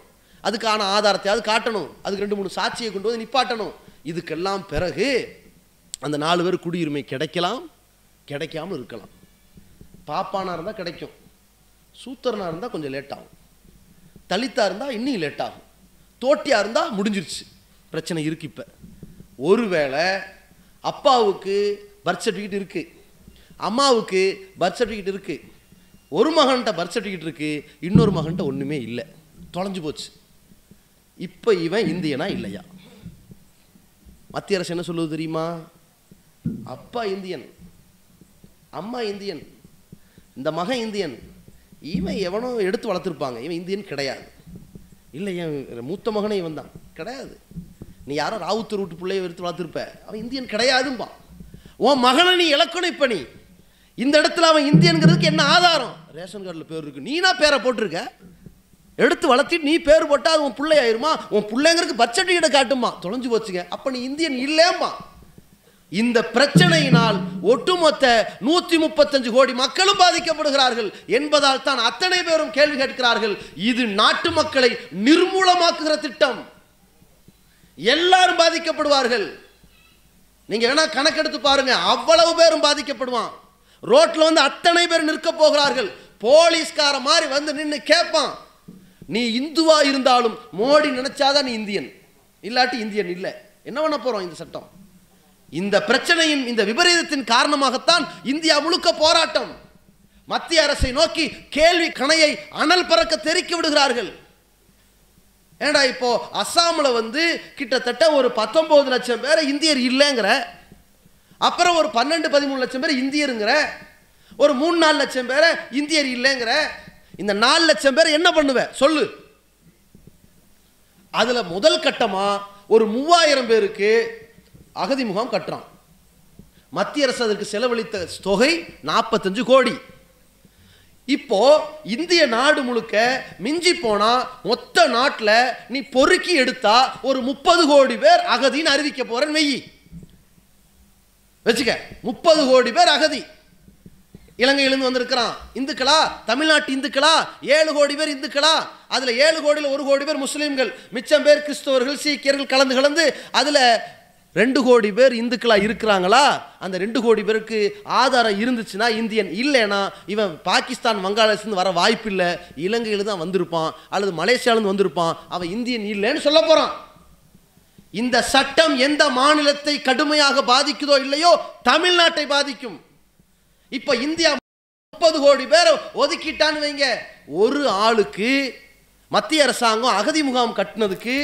Speaker 2: அதுக்கான ஆதாரத்தையாவது காட்டணும். அதுக்கு ரெண்டு மூணு சாட்சியை கொண்டு வந்து நிப்பாட்டணும். இதுக்கெல்லாம் பிறகு அந்த நாலு பேர் குடியுரிமை கிடைக்கலாம் கிடைக்காம இருக்கலாம். பாப்பானா இருந்தால் கிடைக்கும். சூத்திரனா இருந்தால் கொஞ்சம் லேட் ஆகும். தலித்தாக இருந்தால் இன்னும் லேட் ஆகும். தோட்டியாக இருந்தால் முடிஞ்சிருச்சு. பிரச்சனை இருக்கு இப்போ. ஒருவேளை அப்பாவுக்கு பர்த் சர்டிஃபிகேட் இருக்குது அம்மாவுக்கு பர்த் சர்டிஃபிகேட் இருக்குது ஒரு மகன்கிட்ட பர்த் சர்டிஃபிகேட் இருக்குது இன்னொரு மகன்கிட்ட ஒன்றுமே இல்லை. தொலைஞ்சு போச்சு. இப்போ இவன் இந்தியனா இல்லையா? மத்திய அரசு என்ன சொல்லுவது தெரியுமா? அப்பா இந்தியன் அம்மா இந்தியன் இந்த மகன் இந்தியன் இவன் எவனோ எடுத்து வளர்த்துருப்பாங்க. இவன் இந்தியன் கிடையாது. இல்லை என் மூத்த மகனே இவன் தான். கிடையாது. நீ யாரோ ராவுத்தர் வீட்டு பிள்ளைய எடுத்து வளர்த்துருப்ப. அவன் இந்தியன் கிடையாதும்பா. உன் மகனை நீ இழக்கணும் இப்போ நீ. இந்த இடத்துல அவன் இந்தியன்கிறதுக்கு என்ன ஆதாரம்? ரேஷன் கார்டில் பேர் இருக்கு. நீனா பேரை போட்டிருக்க? எடுத்து வளர்த்தி நீ பேர் போட்டால் அது உன் பிள்ளை ஆயிருமா உன் பிள்ளைங்கிறதுக்கு பர்த் காட்டுமா தொலைஞ்சு போச்சுங்க. அப்போ நீ இந்தியன் இல்லேம்மா இந்த பிரச்சனையினால் ஒட்டுமொத்த நூற்றி முப்பத்தஞ்சு கோடி மக்களும் பாதிக்கப்படுகிறார்கள் என்பதால் தான் அத்தனை பேரும் கேள்வி கேட்கிறார்கள். இது நாட்டு மக்களை நிர்மூலமாக்குகிற திட்டம். எல்லாரும் பாதிக்கப்படுவார்கள். நீங்க வேணா கணக்கெடுத்து பாருங்க. அவ்வளவு பேரும் பாதிக்கப்படுவான். ரோட்ல வந்து அத்தனை பேர் நிற்க போகிறார்கள். போலீஸ்கார மாதிரி வந்து நின்று கேட்பான் நீ இந்துவா இருந்தாலும் மோடி நினைச்சாதான் நீ இந்தியன். இல்லாட்டி இந்தியன் இல்லை. என்ன பண்ண போறோம் இந்த சட்டம்? இந்த பிரச்சனையின் இந்த விபரீதத்தின் காரணமாகத்தான் இந்தியா முழுக்க போராட்டம். மத்திய அரசை நோக்கி கேள்வி கணையை அனல் பறக்க தெறிக்க விடுகிறார்கள். ஏண்டா இப்போ அஸ்ஸாமில் வந்து கிட்டத்தட்ட ஒரு பத்தொன்பது லட்சம் பேர் இந்தியர் இல்லைங்கிற அப்புறம் ஒரு பன்னெண்டு பதிமூணு லட்சம் பேர் இந்தியருங்கிற ஒரு மூணு நாலு லட்சம் பேரை இந்தியர் இல்லைங்கிற இந்த நாலு லட்சம் பேர் என்ன பண்ணுவ? சொல்லு. அதில் முதல் கட்டமாக ஒரு மூவாயிரம் பேருக்கு அகதி முகாம் கட்டுறான். மத்திய அரசு அதற்கு செலவழித்த தொகை நாற்பத்தஞ்சு கோடி. இப்போ இந்திய நாடு முழுக்க மிஞ்சி போனா மொத்த நாட்டில் நீ பொறுக்கி எடுத்தா ஒரு முப்பது கோடி பேர் அகதின்னு அறிவிக்க போறேன்னு வெயி வச்சுக்க. முப்பது கோடி பேர் அகதி. இலங்கையிலிருந்து வந்திருக்கிறான். இந்துக்களா? தமிழ்நாட்டு இந்துக்களா? ஏழு கோடி பேர் இந்துக்களா? அதில் ஏழு கோடியில் ஒரு கோடி பேர் முஸ்லீம்கள். மிச்சம் பேர் கிறிஸ்தவர்கள் சீக்கியர்கள் கலந்து கலந்து அதில் ரெண்டு கோடி பேர் இந்துக்களா இருக்கிறாங்களா? அந்த ரெண்டு கோடி பேருக்கு ஆதாரம் இருந்துச்சுன்னா இந்தியன் இல்லைனா இவன் பாகிஸ்தான் வங்காளதேசத்துலேருந்து வர வாய்ப்பு இல்லை இலங்கையில் தான் வந்திருப்பான். அல்லது மலேசியாவிலேருந்து வந்திருப்பான். அவன் இந்தியன் இல்லைன்னு சொல்ல போகிறான் இந்த சட்டம் எந்த மாநிலத்தை கடுமையாக பாதிக்குதோ இல்லையோ தமிழ்நாட்டை பாதிக்கும். இப்ப இந்தியா முப்பது கோடி பேரை ஒதுக்கிட்டான்னு வைங்க. ஒரு ஆளுக்கு மத்திய அரசாங்கம் அகதி முகாம் கட்டினதுக்கு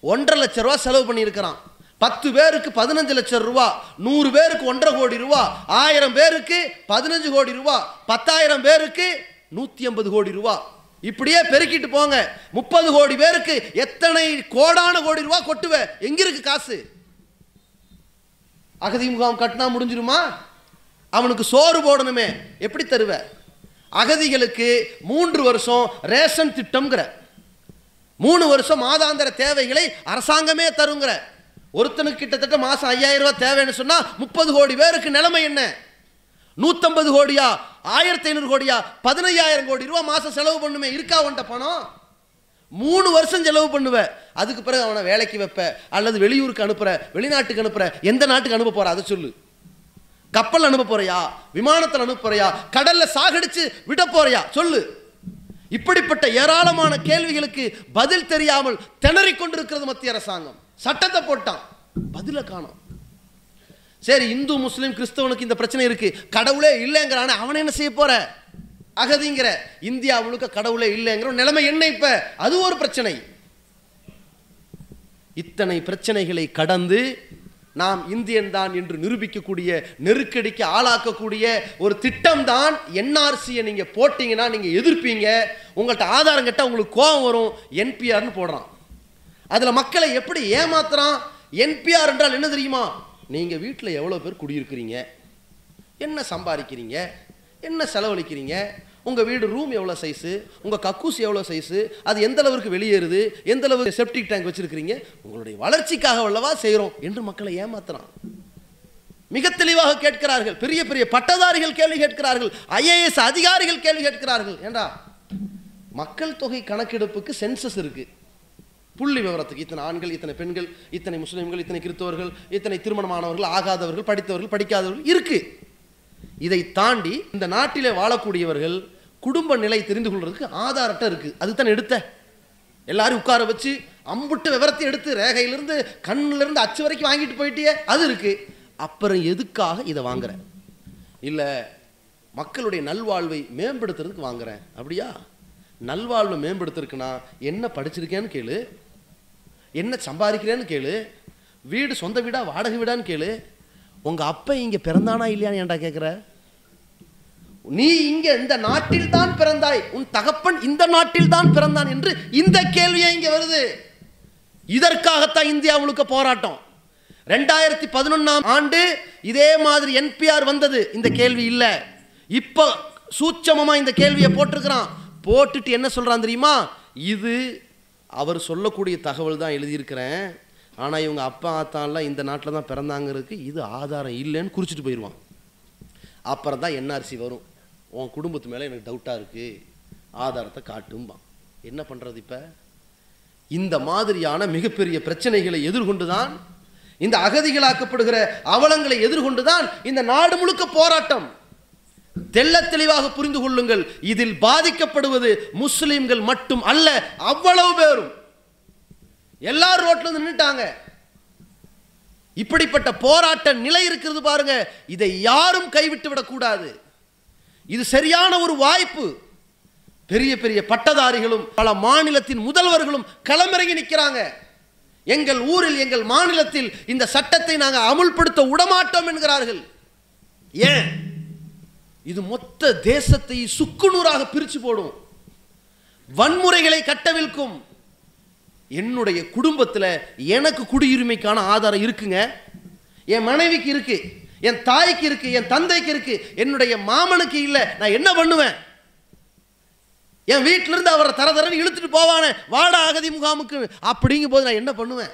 Speaker 2: ஒன்றரை லட்ச ரூபா செலவு பண்ணியிருக்கிறான். பத்து பேருக்கு பதினஞ்சு லட்சம் ரூபா நூறு பேருக்கு ஒன்றரை கோடி ரூபா ஆயிரம் பேருக்கு பதினஞ்சு கோடி ரூபா பத்தாயிரம் பேருக்கு நூத்தி ஐம்பது கோடி ரூபா. இப்படியே பெருக்கிட்டு போங்க. முப்பது கோடி பேருக்கு எத்தனை கோடான கோடி ரூபா கொட்டுவ? எங்க இருக்கு காசு? அகதி முகாம் கட்டினா முடிஞ்சிருமா? அவனுக்கு சோறு போடணுமே. எப்படி தருவ? அகதிகளுக்கு மூன்று வருஷம் ரேஷன் திட்டம்ங்கிற. மூணு வருஷம் மாதாந்திர தேவைகளை அரசாங்கமே தருங்கிற. ஒருத்தனுக்கு கிட்டத்தட்ட மாதம் ஐயாயிரம் ரூபா தேவைன்னு சொன்னால் முப்பது கோடி பேருக்கு நிலைமை என்ன? நூற்றம்பது கோடியா? ஆயிரத்தி ஐநூறு கோடியா? பதினையாயிரம் கோடி ரூபா மாதம் செலவு பண்ணுமே. இருக்கா உன்ட்ட பணம்? மூணு வருஷம் செலவு பண்ணுவேன் அதுக்கு பிறகு அவனை வேலைக்கு வைப்ப. அல்லது வெளியூருக்கு அனுப்புற வெளிநாட்டுக்கு அனுப்புகிற எந்த நாட்டுக்கு அனுப்ப போகிற அதை சொல்லு. கப்பல் அனுப்ப போறியா? விமானத்தில் அனுப்ப போறியா? கடல்ல சாகடிச்சு விட போறியா? சொல்லு. இப்படிப்பட்ட ஏராளமான கேள்விகளுக்கு பதில் தெரியாமல் திணறிக் கொண்டிருக்கிறது மத்திய அரசாங்கம். சட்டத்தை போட்டான். பதில காணோம். சரி இந்து முஸ்லீம் கிறிஸ்தவனுக்கு இந்த பிரச்சனை இருக்கு. கடவுளே இல்லைங்கிறான அவனை என்ன செய்ய போற? அகதிங்கிற இந்தியா முழுக்க கடவுளே இல்லைங்கிற நிலைமை என்ன இப்ப? அது ஒரு பிரச்சனை. இத்தனை பிரச்சனைகளை கடந்து நாம் இந்தியன் தான் என்று நிரூபிக்கக்கூடிய நெருக்கடிக்கு ஆளாக்கக்கூடிய ஒரு திட்டம் தான் என்ஆர்சியை நீங்கள் போட்டிங்கன்னா நீங்கள் எதிர்ப்பீங்க. உங்கள்கிட்ட ஆதாரம் கேட்டால் உங்களுக்கு கோபம் வரும். என்பிஆர்னு போடுறான். அதில் மக்களை எப்படி ஏமாத்துறான்? என்பிஆர் என்றால் என்ன தெரியுமா? நீங்கள் வீட்டில் எவ்வளோ பேர் குடியிருக்கிறீங்க? என்ன சம்பாதிக்கிறீங்க? என்ன செலவழிக்கிறீங்க? உங்கள் வீடு ரூம் எவ்வளோ சைஸு உங்கள் கக்கூஸ் எவ்வளோ சைஸு அது எந்த அளவுக்கு வெளியேறுது எந்த அளவுக்கு செப்டிக் டேங்க் வச்சுருக்கிறீங்க உங்களுடைய வளர்ச்சிக்காக உள்ளவா செய்கிறோம் என்று மக்களை ஏமாத்துறான். மிக தெளிவாக கேட்கிறார்கள். பெரிய பெரிய பட்டதாரிகள் கேள்வி கேட்கிறார்கள். ஐஏஎஸ் அதிகாரிகள் கேள்வி கேட்கிறார்கள். ஏண்டா? மக்கள் தொகை கணக்கெடுப்புக்கு சென்சஸ் இருக்கு. புள்ளி விவரத்துக்கு இத்தனை ஆண்கள் இத்தனை பெண்கள் இத்தனை முஸ்லீம்கள் இத்தனை கிறிஸ்தவர்கள் இத்தனை திருமணமானவர்கள் ஆகாதவர்கள் படித்தவர்கள் படிக்காதவர்கள் இருக்குது இதை தாண்டி இந்த நாட்டிலே வாழக்கூடியவர்கள் குடும்ப நிலை தெரிந்து கொள்றதுக்கு ஆதாரட்ட இருக்குது அதுதான் எடுத்த. எல்லாரும் உட்கார வச்சு அம்புட்டு விவரத்தை எடுத்து ரேகையிலிருந்து கண்ணிலிருந்து அச்சு வரைக்கும் வாங்கிட்டு போயிட்டே அது இருக்குது அப்புறம் எதுக்காக இதை வாங்குறேன் இல்லை மக்களுடைய நல்வாழ்வை மேம்படுத்துறதுக்கு வாங்குறேன் அப்படியா? நல்வாழ்வை மேம்படுத்துறதுக்குன்னா என்ன படிச்சிருக்கேன்னு கேளு. என்ன சம்பாதிக்கிறேன்னு கேளு. வீடு சொந்த வீடா வாடகை வீடான்னு கேளு. உங்கள் அப்பா இங்கே பிறந்தானா இல்லையான்னு ஏன்டா கேட்குற நீ இங்கே இந்த நாட்டில் தான் பிறந்தாய். உன் தகப்பன் இந்த நாட்டில் தான் பிறந்தான் என்று இந்த கேள்வியே இங்கே வருது? இதற்காகத்தான் இந்தியா முழுக்க போராட்டம். ரெண்டாயிரத்தி பதினொன்னாம் ஆண்டு இதே மாதிரி என்பிஆர் வந்தது. இந்த கேள்வி இல்லை. இப்போ சூட்சமமாக இந்த கேள்வியை போட்டிருக்கிறான். போட்டுட்டு என்ன சொல்கிறான் தெரியுமா? இது அவர் சொல்லக்கூடிய தகவல் தான் எழுதியிருக்கிறேன். ஆனால் இவங்க அப்பா ஆத்தாலாம் இந்த நாட்டில் தான் பிறந்தாங்கிறதுக்கு இது ஆதாரம் இல்லைன்னு குறிச்சிட்டு போயிடுவான் அப்புறம் தான் என்ஆர்சி வரும். உன் குடும்பத்து மேலே எனக்கு டவுட்டாக இருக்குது ஆதாரத்தை காட்டும்பான். என்ன பண்ணுறது இப்போ? இந்த மாதிரியான மிகப்பெரிய பிரச்சனைகளை எதிர்கொண்டு தான் இந்த அகதிகளாக்கப்படுகிற அவலங்களை எதிர்கொண்டு தான் இந்த நாடு முழுக்க போராட்டம். தெல்ல தெளிவாக புரிந்து கொள்ளுங்கள். இதில் பாதிக்கப்படுவது முஸ்லிம்கள் மட்டும் அல்ல அவ்வளவு பேரும். எல்லாரும் ரோட்டில் நின்றுட்டாங்க இப்படிப்பட்ட போராட்ட நிலை இருக்கிறது பாருங்க. இதை யாரும் கைவிட்டு விடக்கூடாது இது சரியான ஒரு வாய்ப்பு. பெரிய பெரிய பட்டதாரிகளும் பல மாநிலத்தின் முதல்வர்களும் களமிறங்கி நிற்கிறாங்க எங்கள் ஊரில் எங்கள் மாநிலத்தில் இந்த சட்டத்தை நாங்கள் அமுல்படுத்த விடமாட்டோம் என்கிறார்கள். ஏன்? இது மொத்த தேசத்தை சுக்குநூறாக பிரித்து போடும். வன்முறைகளை கட்டவிழ்க்கும். என்னுடைய குடும்பத்தில் எனக்கு குடியுரிமைக்கான ஆதாரம் இருக்குங்க. என் மனைவிக்கு இருக்கு என் தாய்க்கு இருக்கு என் தந்தைக்கு இருக்கு என்னுடைய மாமனுக்கு இல்லை நான் என்ன பண்ணுவேன்? என் வீட்டிலிருந்து அவரை தர தரன்னு இழுத்துட்டு போவானே வாடா அகதி முகாமுக்கு. அப்படிங்கும் போது நான் என்ன பண்ணுவேன்?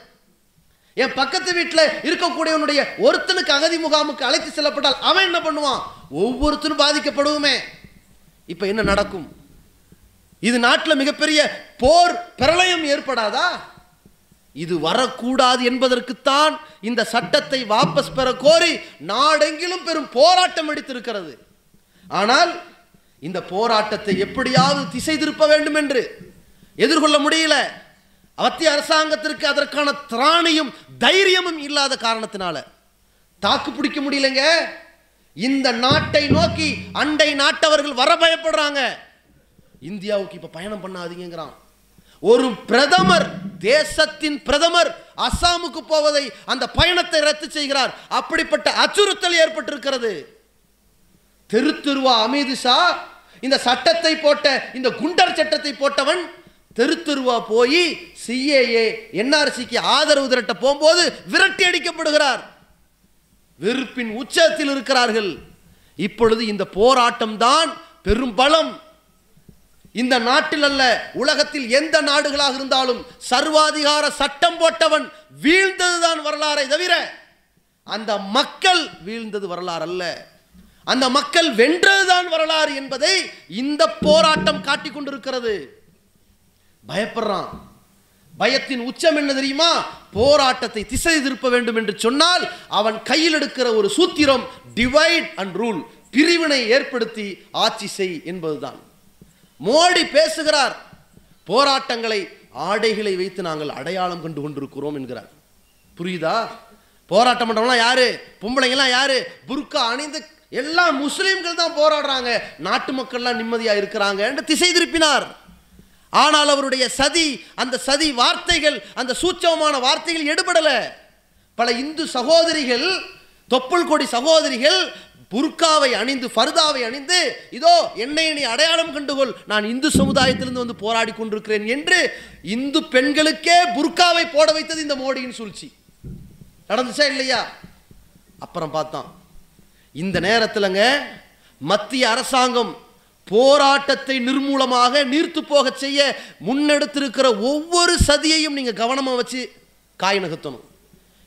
Speaker 2: என் பக்கத்து வீட்டில் இருக்கக்கூடியவனுடைய ஒருத்தனுக்கு அகதி முகாமுக்கு அழைத்து செல்லப்பட்டால் அவன் என்ன பண்ணுவான்? ஒவ்வொருத்தரும் பாதிக்கப்படுவோமே. இப்போ என்ன நடக்கும்? இது நாட்டில் மிகப்பெரிய போர் பிரளயம் ஏற்படாதா? இது வரக்கூடாது என்பதற்குத்தான் இந்த சட்டத்தை வாபஸ் பெற கோரி நாடெங்கிலும் பெரும் போராட்டம் எடுத்திருக்கிறது ஆனால் இந்த போராட்டத்தை எப்படியாவது திசை திருப்ப வேண்டும் என்று எதிர்கொள்ள முடியல. மத்திய அரசாங்கத்திற்கு அதற்கான திராணியும் தைரியமும் இல்லாத காரணத்தினால. தாக்கு பிடிக்க முடியலங்க. இந்த நாட்டை நோக்கி அண்டை நாட்டவர்கள் வர பயப்படுறாங்க. இந்தியாவுக்கு இப்போ பயணம் பண்ணாதீங்கிறான் ஒரு பிரதமர் தேசத்தின் பிரதமர் அசாமுக்கு போவதை அந்த பயணத்தை ரத்து செய்கிறார். அப்படிப்பட்ட அச்சுறுத்தல் ஏற்பட்டிருக்கிறது. தெரு தெருவா அமித் ஷா இந்த சட்டத்தை போட்ட இந்த குண்டர் சட்டத்தை போட்டவன் தெரு தெருவா போய் சிஏஏ என்ஆர்சிக்கு ஆதரவு திரட்ட போகும்போது விரட்டி அடிக்கப்படுகிறார். வெறுப்பின் உச்சத்தில் இருக்கிறார்கள். இப்பொழுது இந்த போராட்டம் தான் பெரும் பலம் இந்த நாட்டில் அல்ல உலகத்தில் எந்த நாடுகளாக இருந்தாலும் சர்வாதிகார சட்டம் போட்டவன் வீழ்ந்ததுதான் வரலாறை தவிர அந்த மக்கள் வீழ்ந்தது வரலாறு அல்ல அந்த மக்கள் வென்றதுதான் வரலாறு என்பதை இந்த போராட்டம் காட்டிக் கொண்டிருக்கிறது. பயப்படுறான். பயத்தின் உச்சம் என்ன தெரியுமா? போராட்டத்தை திசை திருப்ப வேண்டும் என்று சொன்னால் அவன் கையில் எடுக்கிற ஒரு சூத்திரம் டிவைட் அண்ட் ரூல் பிரிவினை ஏற்படுத்தி ஆட்சி செய் என்பதுதான். மோடி பேசுகிறார். போராட்டங்களை ஆடைகளை வைத்து நாங்கள் அடையாளம் கண்டு கொண்டிருக்கிறோம் என்கிறார். புரியுதா? போராட்டம் பண்ணுறவங்களாம் யாரு? பொம்பளைங்கெல்லாம் யாரு? புர்கா அணிந்து எல்லாம் முஸ்லீம்கள் தான் போராடுறாங்க. நாட்டு மக்கள்லாம் நிம்மதியா இருக்கிறாங்க என்று திசை திருப்பினார். ஆனால் அவருடைய சதி அந்த சதி வார்த்தைகள் அந்த சூட்சமான வார்த்தைகள் எடுபடலை. பல இந்து சகோதரிகள் தொப்புள் கொடி சகோதரிகள் புர்காவை அணிந்து ஃபர்தாவை அணிந்து இதோ என்னை நீ அடையாளம் கண்டுகொள் நான் இந்து சமுதாயத்திலிருந்து வந்து போராடி கொண்டிருக்கிறேன் என்று இந்து பெண்களுக்கே புர்காவை போட வைத்தது இந்த மோடியின் சூழ்ச்சி. நடந்துச்சா இல்லையா? அப்புறம் பார்த்தான் இந்த நேரத்திலங்க மத்திய அரசாங்கம் போராட்டத்தை நிர்மூலமாக நீர்த்து போக செய்ய முன்னெடுத்திருக்கிற ஒவ்வொரு சதியையும் நீங்கள் கவனமாக வச்சு காய் நகர்த்தணும்.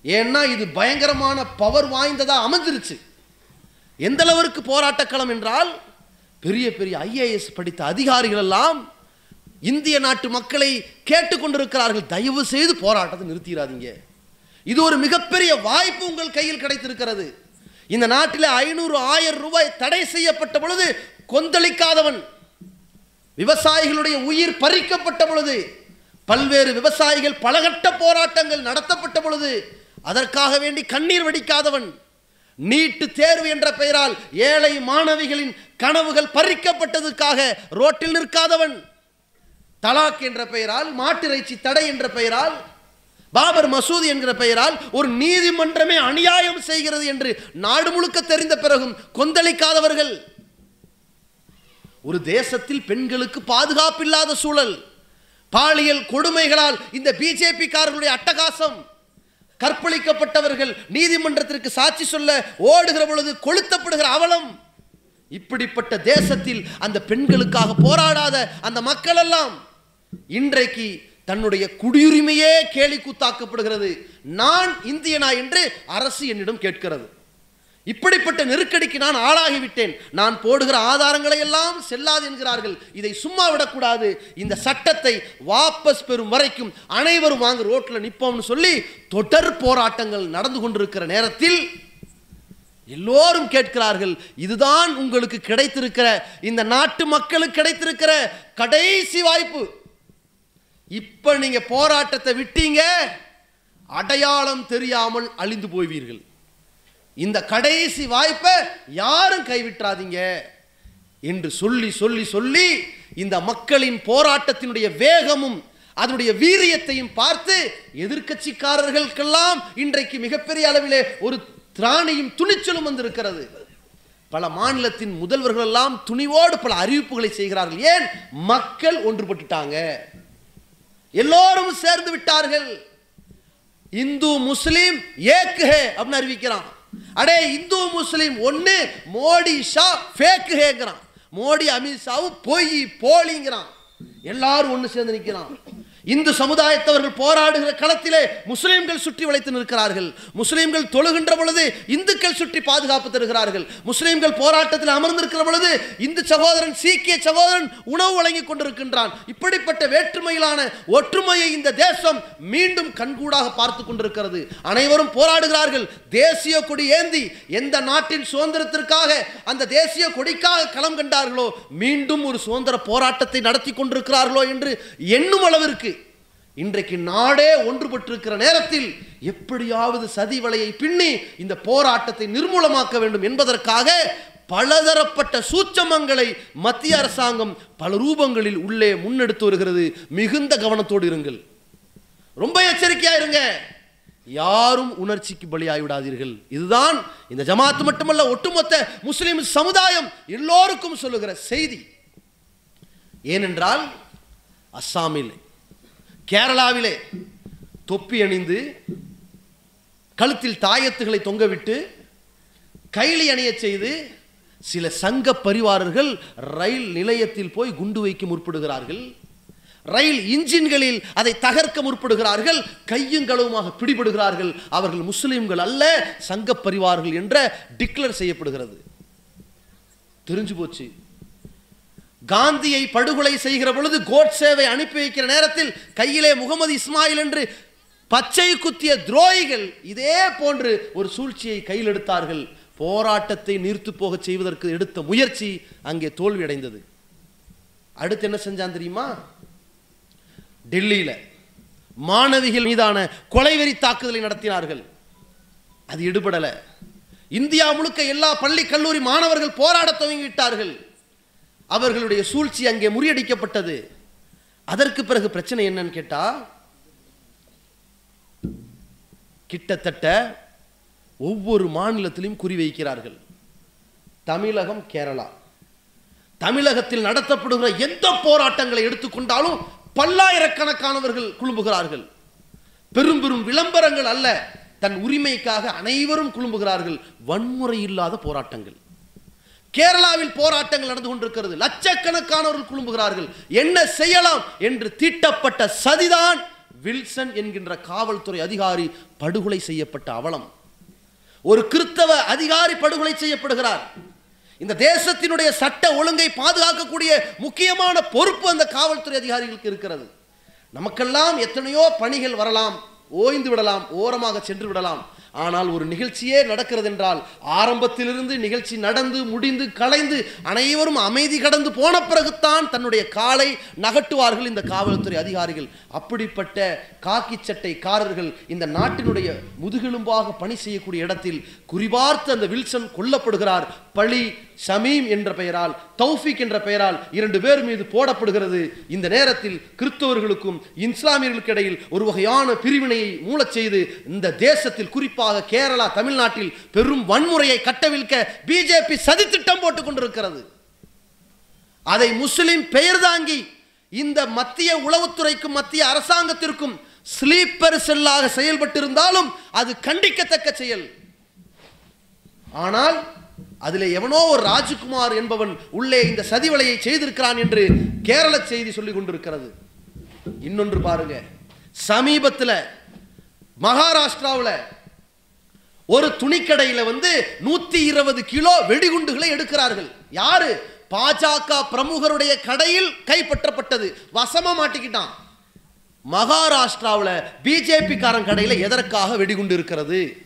Speaker 2: ஏன்னா இது பயங்கரமான பவர் வாய்ந்ததாக அமைஞ்சிருச்சு. எந்த அளவிற்கு போராட்டக்களம் என்றால் பெரிய பெரிய ஐஏஎஸ் படித்த அதிகாரிகள் எல்லாம் இந்திய நாட்டு மக்களை கேட்டுக்கொண்டிருக்கிறார்கள். தயவு செய்து போராட்டத்தை நிறுத்திடாதீங்க இது ஒரு மிகப்பெரிய வாய்ப்பு உங்கள் கையில் கிடைத்திருக்கிறது. இந்த நாட்டில் ஐநூறு ஆயிரம் ரூபாய் தடை செய்யப்பட்ட பொழுது கொந்தளிக்காதவன் விவசாயிகளுடைய உயிர் பறிக்கப்பட்ட பொழுது பல்வேறு விவசாயிகள் பலகட்ட போராட்டங்கள் நடத்தப்பட்ட பொழுது அதற்காக வேண்டி கண்ணீர் வடிக்காதவன் நீட்டு தேர்வு என்ற பெயரால் ஏழை மாணவிகளின் கனவுகள் பறிக்கப்பட்டதுக்காக ரோட்டில் நிற்காதவன். தலாக் என்ற பெயரால் மாட்டிறைச்சி தடை என்ற பெயரால் பாபர் மசூதி என்கிற பெயரால் ஒரு நீதிமன்றமே அநியாயம் செய்கிறது என்று நாடு முழுக்க தெரிந்த பிறகும் கொந்தளிக்காதவர்கள். ஒரு தேசத்தில் பெண்களுக்கு பாதுகாப்பில்லாத சூழல் பாலியல் கொடுமைகளால் இந்த பிஜேபி காரர்களுடைய அட்டகாசம். கற்பழிக்கப்பட்டவர்கள் நீதிமன்றத்திற்கு சாட்சி சொல்ல ஓடுகிற பொழுது கொளுத்தப்படுகிற அவலம். இப்படிப்பட்ட தேசத்தில் அந்த பெண்களுக்காக போராடாத அந்த மக்கள் எல்லாம் இன்றைக்கு தன்னுடைய குடியுரிமையே கேலி கூத்தாக்கப்படுகிறது நான் இந்தியனா என்று அரசு என்னிடம் கேட்கிறது. இப்படிப்பட்ட நெருக்கடிக்கு நான் ஆளாகிவிட்டேன். நான் போடுகிற ஆதாரங்களை எல்லாம் செல்லாது என்கிறார்கள். இதை சும்மா விடக்கூடாது. இந்த சட்டத்தை வாபஸ் பெறும் வரைக்கும் அனைவரும் வாங்க ரோட்டில் நிற்போம்னு சொல்லி தொடர் போராட்டங்கள் நடந்து கொண்டிருக்கிற நேரத்தில் எல்லோரும் கேட்கிறார்கள் இதுதான் உங்களுக்கு கிடைத்திருக்கிற இந்த நாட்டு மக்களுக்கு கிடைத்திருக்கிற கடைசி வாய்ப்பு. இப்போ நீங்கள் போராட்டத்தை விட்டீங்க அடையாளம் தெரியாமல் அழிந்து போவீர்கள். இந்த கடைசி வாய்ப்பை யாரும் கைவிட்டுறாதீங்க என்று சொல்லி சொல்லி சொல்லி இந்த மக்களின் போராட்டத்தினுடைய வேகமும் அதனுடைய வீரியத்தையும் பார்த்து எதிர்க்கட்சிக்காரர்களுக்கெல்லாம் இன்றைக்கு மிகப்பெரிய அளவிலே ஒரு திராணியும் துணிச்சலும் வந்திருக்கிறது. பல மாநிலத்தின் முதல்வர்கள் எல்லாம் துணிவோடு பல அறிவிப்புகளை செய்கிறார்கள். ஏன்? மக்கள் ஒன்றுபட்டுட்டாங்க. எல்லோரும் சேர்ந்து விட்டார்கள். இந்து முஸ்லீம் ஏக்கு ஹே அப்படின்னு அறிவிக்கிறான். அடே இந்து முஸ்லீம் ஒண்ணு மோடி ஷா ஃபேக் ஹேங்கிறான் மோடி அமித்ஷாவும் பொய் போலிங்கிறான். எல்லாரும் ஒண்ணு சேர்ந்து நிற்கிறான் இந்து சமுதாயத்தவர்கள் போராடுகிற களத்திலே முஸ்லீம்கள் சுற்றி வளைத்து நிற்கிறார்கள். முஸ்லீம்கள் தொழுகின்ற பொழுது இந்துக்கள் சுற்றி பாதுகாப்பு தருகிறார்கள். முஸ்லீம்கள் போராட்டத்தில் அமர்ந்திருக்கிற பொழுது இந்து சகோதரன் சீக்கிய சகோதரன் உணவு வழங்கிக் கொண்டிருக்கின்றான். இப்படிப்பட்ட வேற்றுமையிலான ஒற்றுமையை இந்த தேசம் மீண்டும் கண்கூடாக பார்த்து கொண்டிருக்கிறது. அனைவரும் போராடுகிறார்கள். தேசிய கொடி ஏந்தி எந்த நாட்டின் சுதந்திரத்திற்காக அந்த தேசிய கொடிக்காக களம் கண்டார்களோ மீண்டும் ஒரு சுதந்திர போராட்டத்தை நடத்தி கொண்டிருக்கிறார்களோ என்று எண்ணும் அளவிற்கு இன்றைக்கு நாடே ஒன்றுபட்டிருக்கிற நேரத்தில் எப்படியாவது சதி வலையை பின்னி இந்த போராட்டத்தை நிர்மூலமாக்க வேண்டும் என்பதற்காக பலதரப்பட்ட சூச்சமங்களை மத்திய அரசாங்கம் பல ரூபங்களில் உள்ளே முன்னெடுத்து வருகிறது. மிகுந்த கவனத்தோடு இருங்கள். ரொம்ப எச்சரிக்கையா இருங்க. யாரும் உணர்ச்சிக்கு பலியாகி விடாதீர்கள் இதுதான் இந்த ஜமாத்து மட்டுமல்ல ஒட்டுமொத்த முஸ்லிம் சமுதாயம் எல்லோருக்கும் சொல்லுகிற செய்தி. ஏனென்றால் அஸ்ஸாமில் கேரளாவிலே தொப்பி அணிந்து கழுத்தில் தாயத்துகளை தொங்கவிட்டு கைலி அணிய செய்து சில சங்க பரிவாரர்கள் ரயில் நிலையத்தில் போய் குண்டு வைக்க முற்படுகிறார்கள். ரயில் இன்ஜின்களில் அதை தகர்க்க முற்படுகிறார்கள். கையும் களவுமாக பிடிபடுகிறார்கள். அவர்கள் முஸ்லிம்கள் அல்ல சங்க பரிவார்கள் என்ற டிக்ளேர் செய்யப்படுகிறது. தெரிஞ்சு போச்சு. காந்தியை படுகொலை செய்கிற பொழுது கோட்சேவை அனுப்பி வைக்கிற நேரத்தில் கையிலே முகமது இஸ்மாயில் என்று பச்சை குத்திய துரோகிகள் இதே போன்று ஒரு சூழ்ச்சியை கையில் எடுத்தார்கள். போராட்டத்தை நிறுத்து போகச் செய்வதற்கு எடுத்த முயற்சி அங்கே தோல்வியடைந்தது. அடுத்து என்ன செஞ்சான் தெரியுமா? டெல்லியில் மாணவிகள் மீதான கொலைவெறி தாக்குதலை நடத்தினார்கள். அது எடுபடலை. இந்தியா முழுக்க எல்லா பள்ளி கல்லூரி மாணவர்கள் போராடத் துவங்கிவிட்டார்கள். அவர்களுடைய சூழ்ச்சி அங்கே முறியடிக்கப்பட்டது. அதற்கு பிறகு பிரச்சனை என்னன்னு கேட்டா கிட்டத்தட்ட ஒவ்வொரு மாநிலத்திலும் குறிவைக்கிறார்கள் தமிழகம் கேரளா. தமிழகத்தில் நடத்தப்படுகிற எந்த போராட்டங்களை எடுத்துக்கொண்டாலும் பல்லாயிரக்கணக்கானவர்கள் குழும்புகிறார்கள் பெரும் பெரும் விளம்பரங்கள் அல்ல தன் உரிமைக்காக அனைவரும் குழும்புகிறார்கள் வன்முறை இல்லாத போராட்டங்கள். கேரளாவில் போராட்டங்கள் நடந்து கொண்டிருக்கிறது. லட்சக்கணக்கானவர்கள் குழும்புகிறார்கள் என்ன செய்யலாம் என்று தீட்டப்பட்ட சதிதான் வில்சன் என்கின்ற காவல்துறை அதிகாரி படுகொலை செய்யப்பட்ட அவலம். ஒரு கிறிஸ்தவ அதிகாரி படுகொலை செய்யப்படுகிறார். இந்த தேசத்தினுடைய சட்ட ஒழுங்கை பாதுகாக்கக்கூடிய முக்கியமான பொறுப்பு அந்த காவல்துறை அதிகாரிகளுக்கு இருக்கிறது. நமக்கெல்லாம் எத்தனையோ பணிகள் வரலாம். ஓய்ந்து விடலாம். ஓரமாக சென்று விடலாம். ஆனால் ஒரு நிகழ்ச்சியே நடக்கிறது என்றால் ஆரம்பத்திலிருந்து நிகழ்ச்சி நடந்து முடிந்து கலைந்து அனைவரும் அமைதி கடந்து போன பிறகுத்தான் தன்னுடைய காலை நகட்டுவார்கள் இந்த காவல்துறை அதிகாரிகள். அப்படிப்பட்ட காக்கி சட்டைக்காரர்கள் இந்த நாட்டினுடைய முதுகெலும்பாக பணி செய்யக்கூடிய இடத்தில் குறிபார்த்து அந்த வில்சன் கொல்லப்படுகிறார். பழி ஷமீம் என்ற பெயரால் தௌஃபிக் என்ற பெயரால் இரண்டு பேர் மீது போடப்படுகிறது. இந்த நேரத்தில் கிறிஸ்தவர்களுக்கும் இஸ்லாமியர்களுக்கு இடையில் ஒரு வகையான பிரிவினையை மூலச் செய்து இந்த தேசத்தில் குறிப்பாக குறிப்பாக கேரளா தமிழ்நாட்டில் பெரும் வன்முறையை கட்டவிழ்க்க பிஜேபி சதித்திட்டம் போட்டுக் கொண்டிருக்கிறது. அதை முஸ்லிம் பெயர் தாங்கி இந்த மத்திய உளவுத்துறைக்கும் மத்திய அரசாங்கத்திற்கும் ஸ்லீப்பர் செல்லாக செயல்பட்டிருந்தாலும் அது கண்டிக்கத்தக்க செயல். ஆனால் அதில் எவனோ ஒரு ராஜ்குமார் என்பவன் உள்ளே இந்த சதிவலையை செய்திருக்கிறான் என்று கேரள செய்தி சொல்லிக் கொண்டிருக்கிறது. இன்னொன்று பாருங்க. சமீபத்தில் மகாராஷ்டிராவில் ஒரு துணிக்கடையில் வந்து நூத்தி இருபது கிலோ வெடிகுண்டுகளை எடுக்கிறார்கள். யாரு? பாஜக பிரமுகருடைய கடையில் கைப்பற்றப்பட்டது. வசம மாட்டிக்கிட்டான். மகாராஷ்டிராவில் பிஜேபி காரன் கடையில் எதற்காக வெடிகுண்டு இருக்கிறது?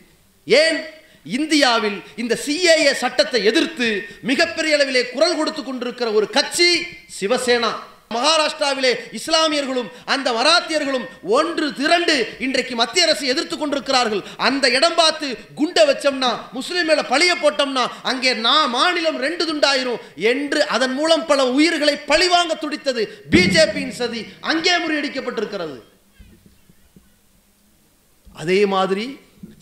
Speaker 2: ஏன்? இந்தியாவில் இந்த சிஏஏ சட்டத்தை எதிர்த்து மிகப்பெரிய அளவிலே குரல் கொடுத்து கொண்டிருக்கிற ஒரு கட்சி சிவசேனா. மகாராஷ்டிராவிலே இஸ்லாமியர்களும் அந்த மராத்தியர்களும் ஒன்று திரண்டு இன்றைக்கு மத்திய அரசு எதிர்த்து கொண்டிருக்கிறார்கள். அந்த இடம் பார்த்து குண்டை வச்சோம்னா முஸ்லீம் மேல பழிய போட்டோம்னா அங்கே நான் மாநிலம் ரெண்டு துண்டாயிரும் என்று அதன் மூலம் பல உயிர்களை பழிவாங்க துடித்தது பிஜேபியின் சதி. அங்கே முறியடிக்கப்பட்டிருக்கிறது. அதே மாதிரி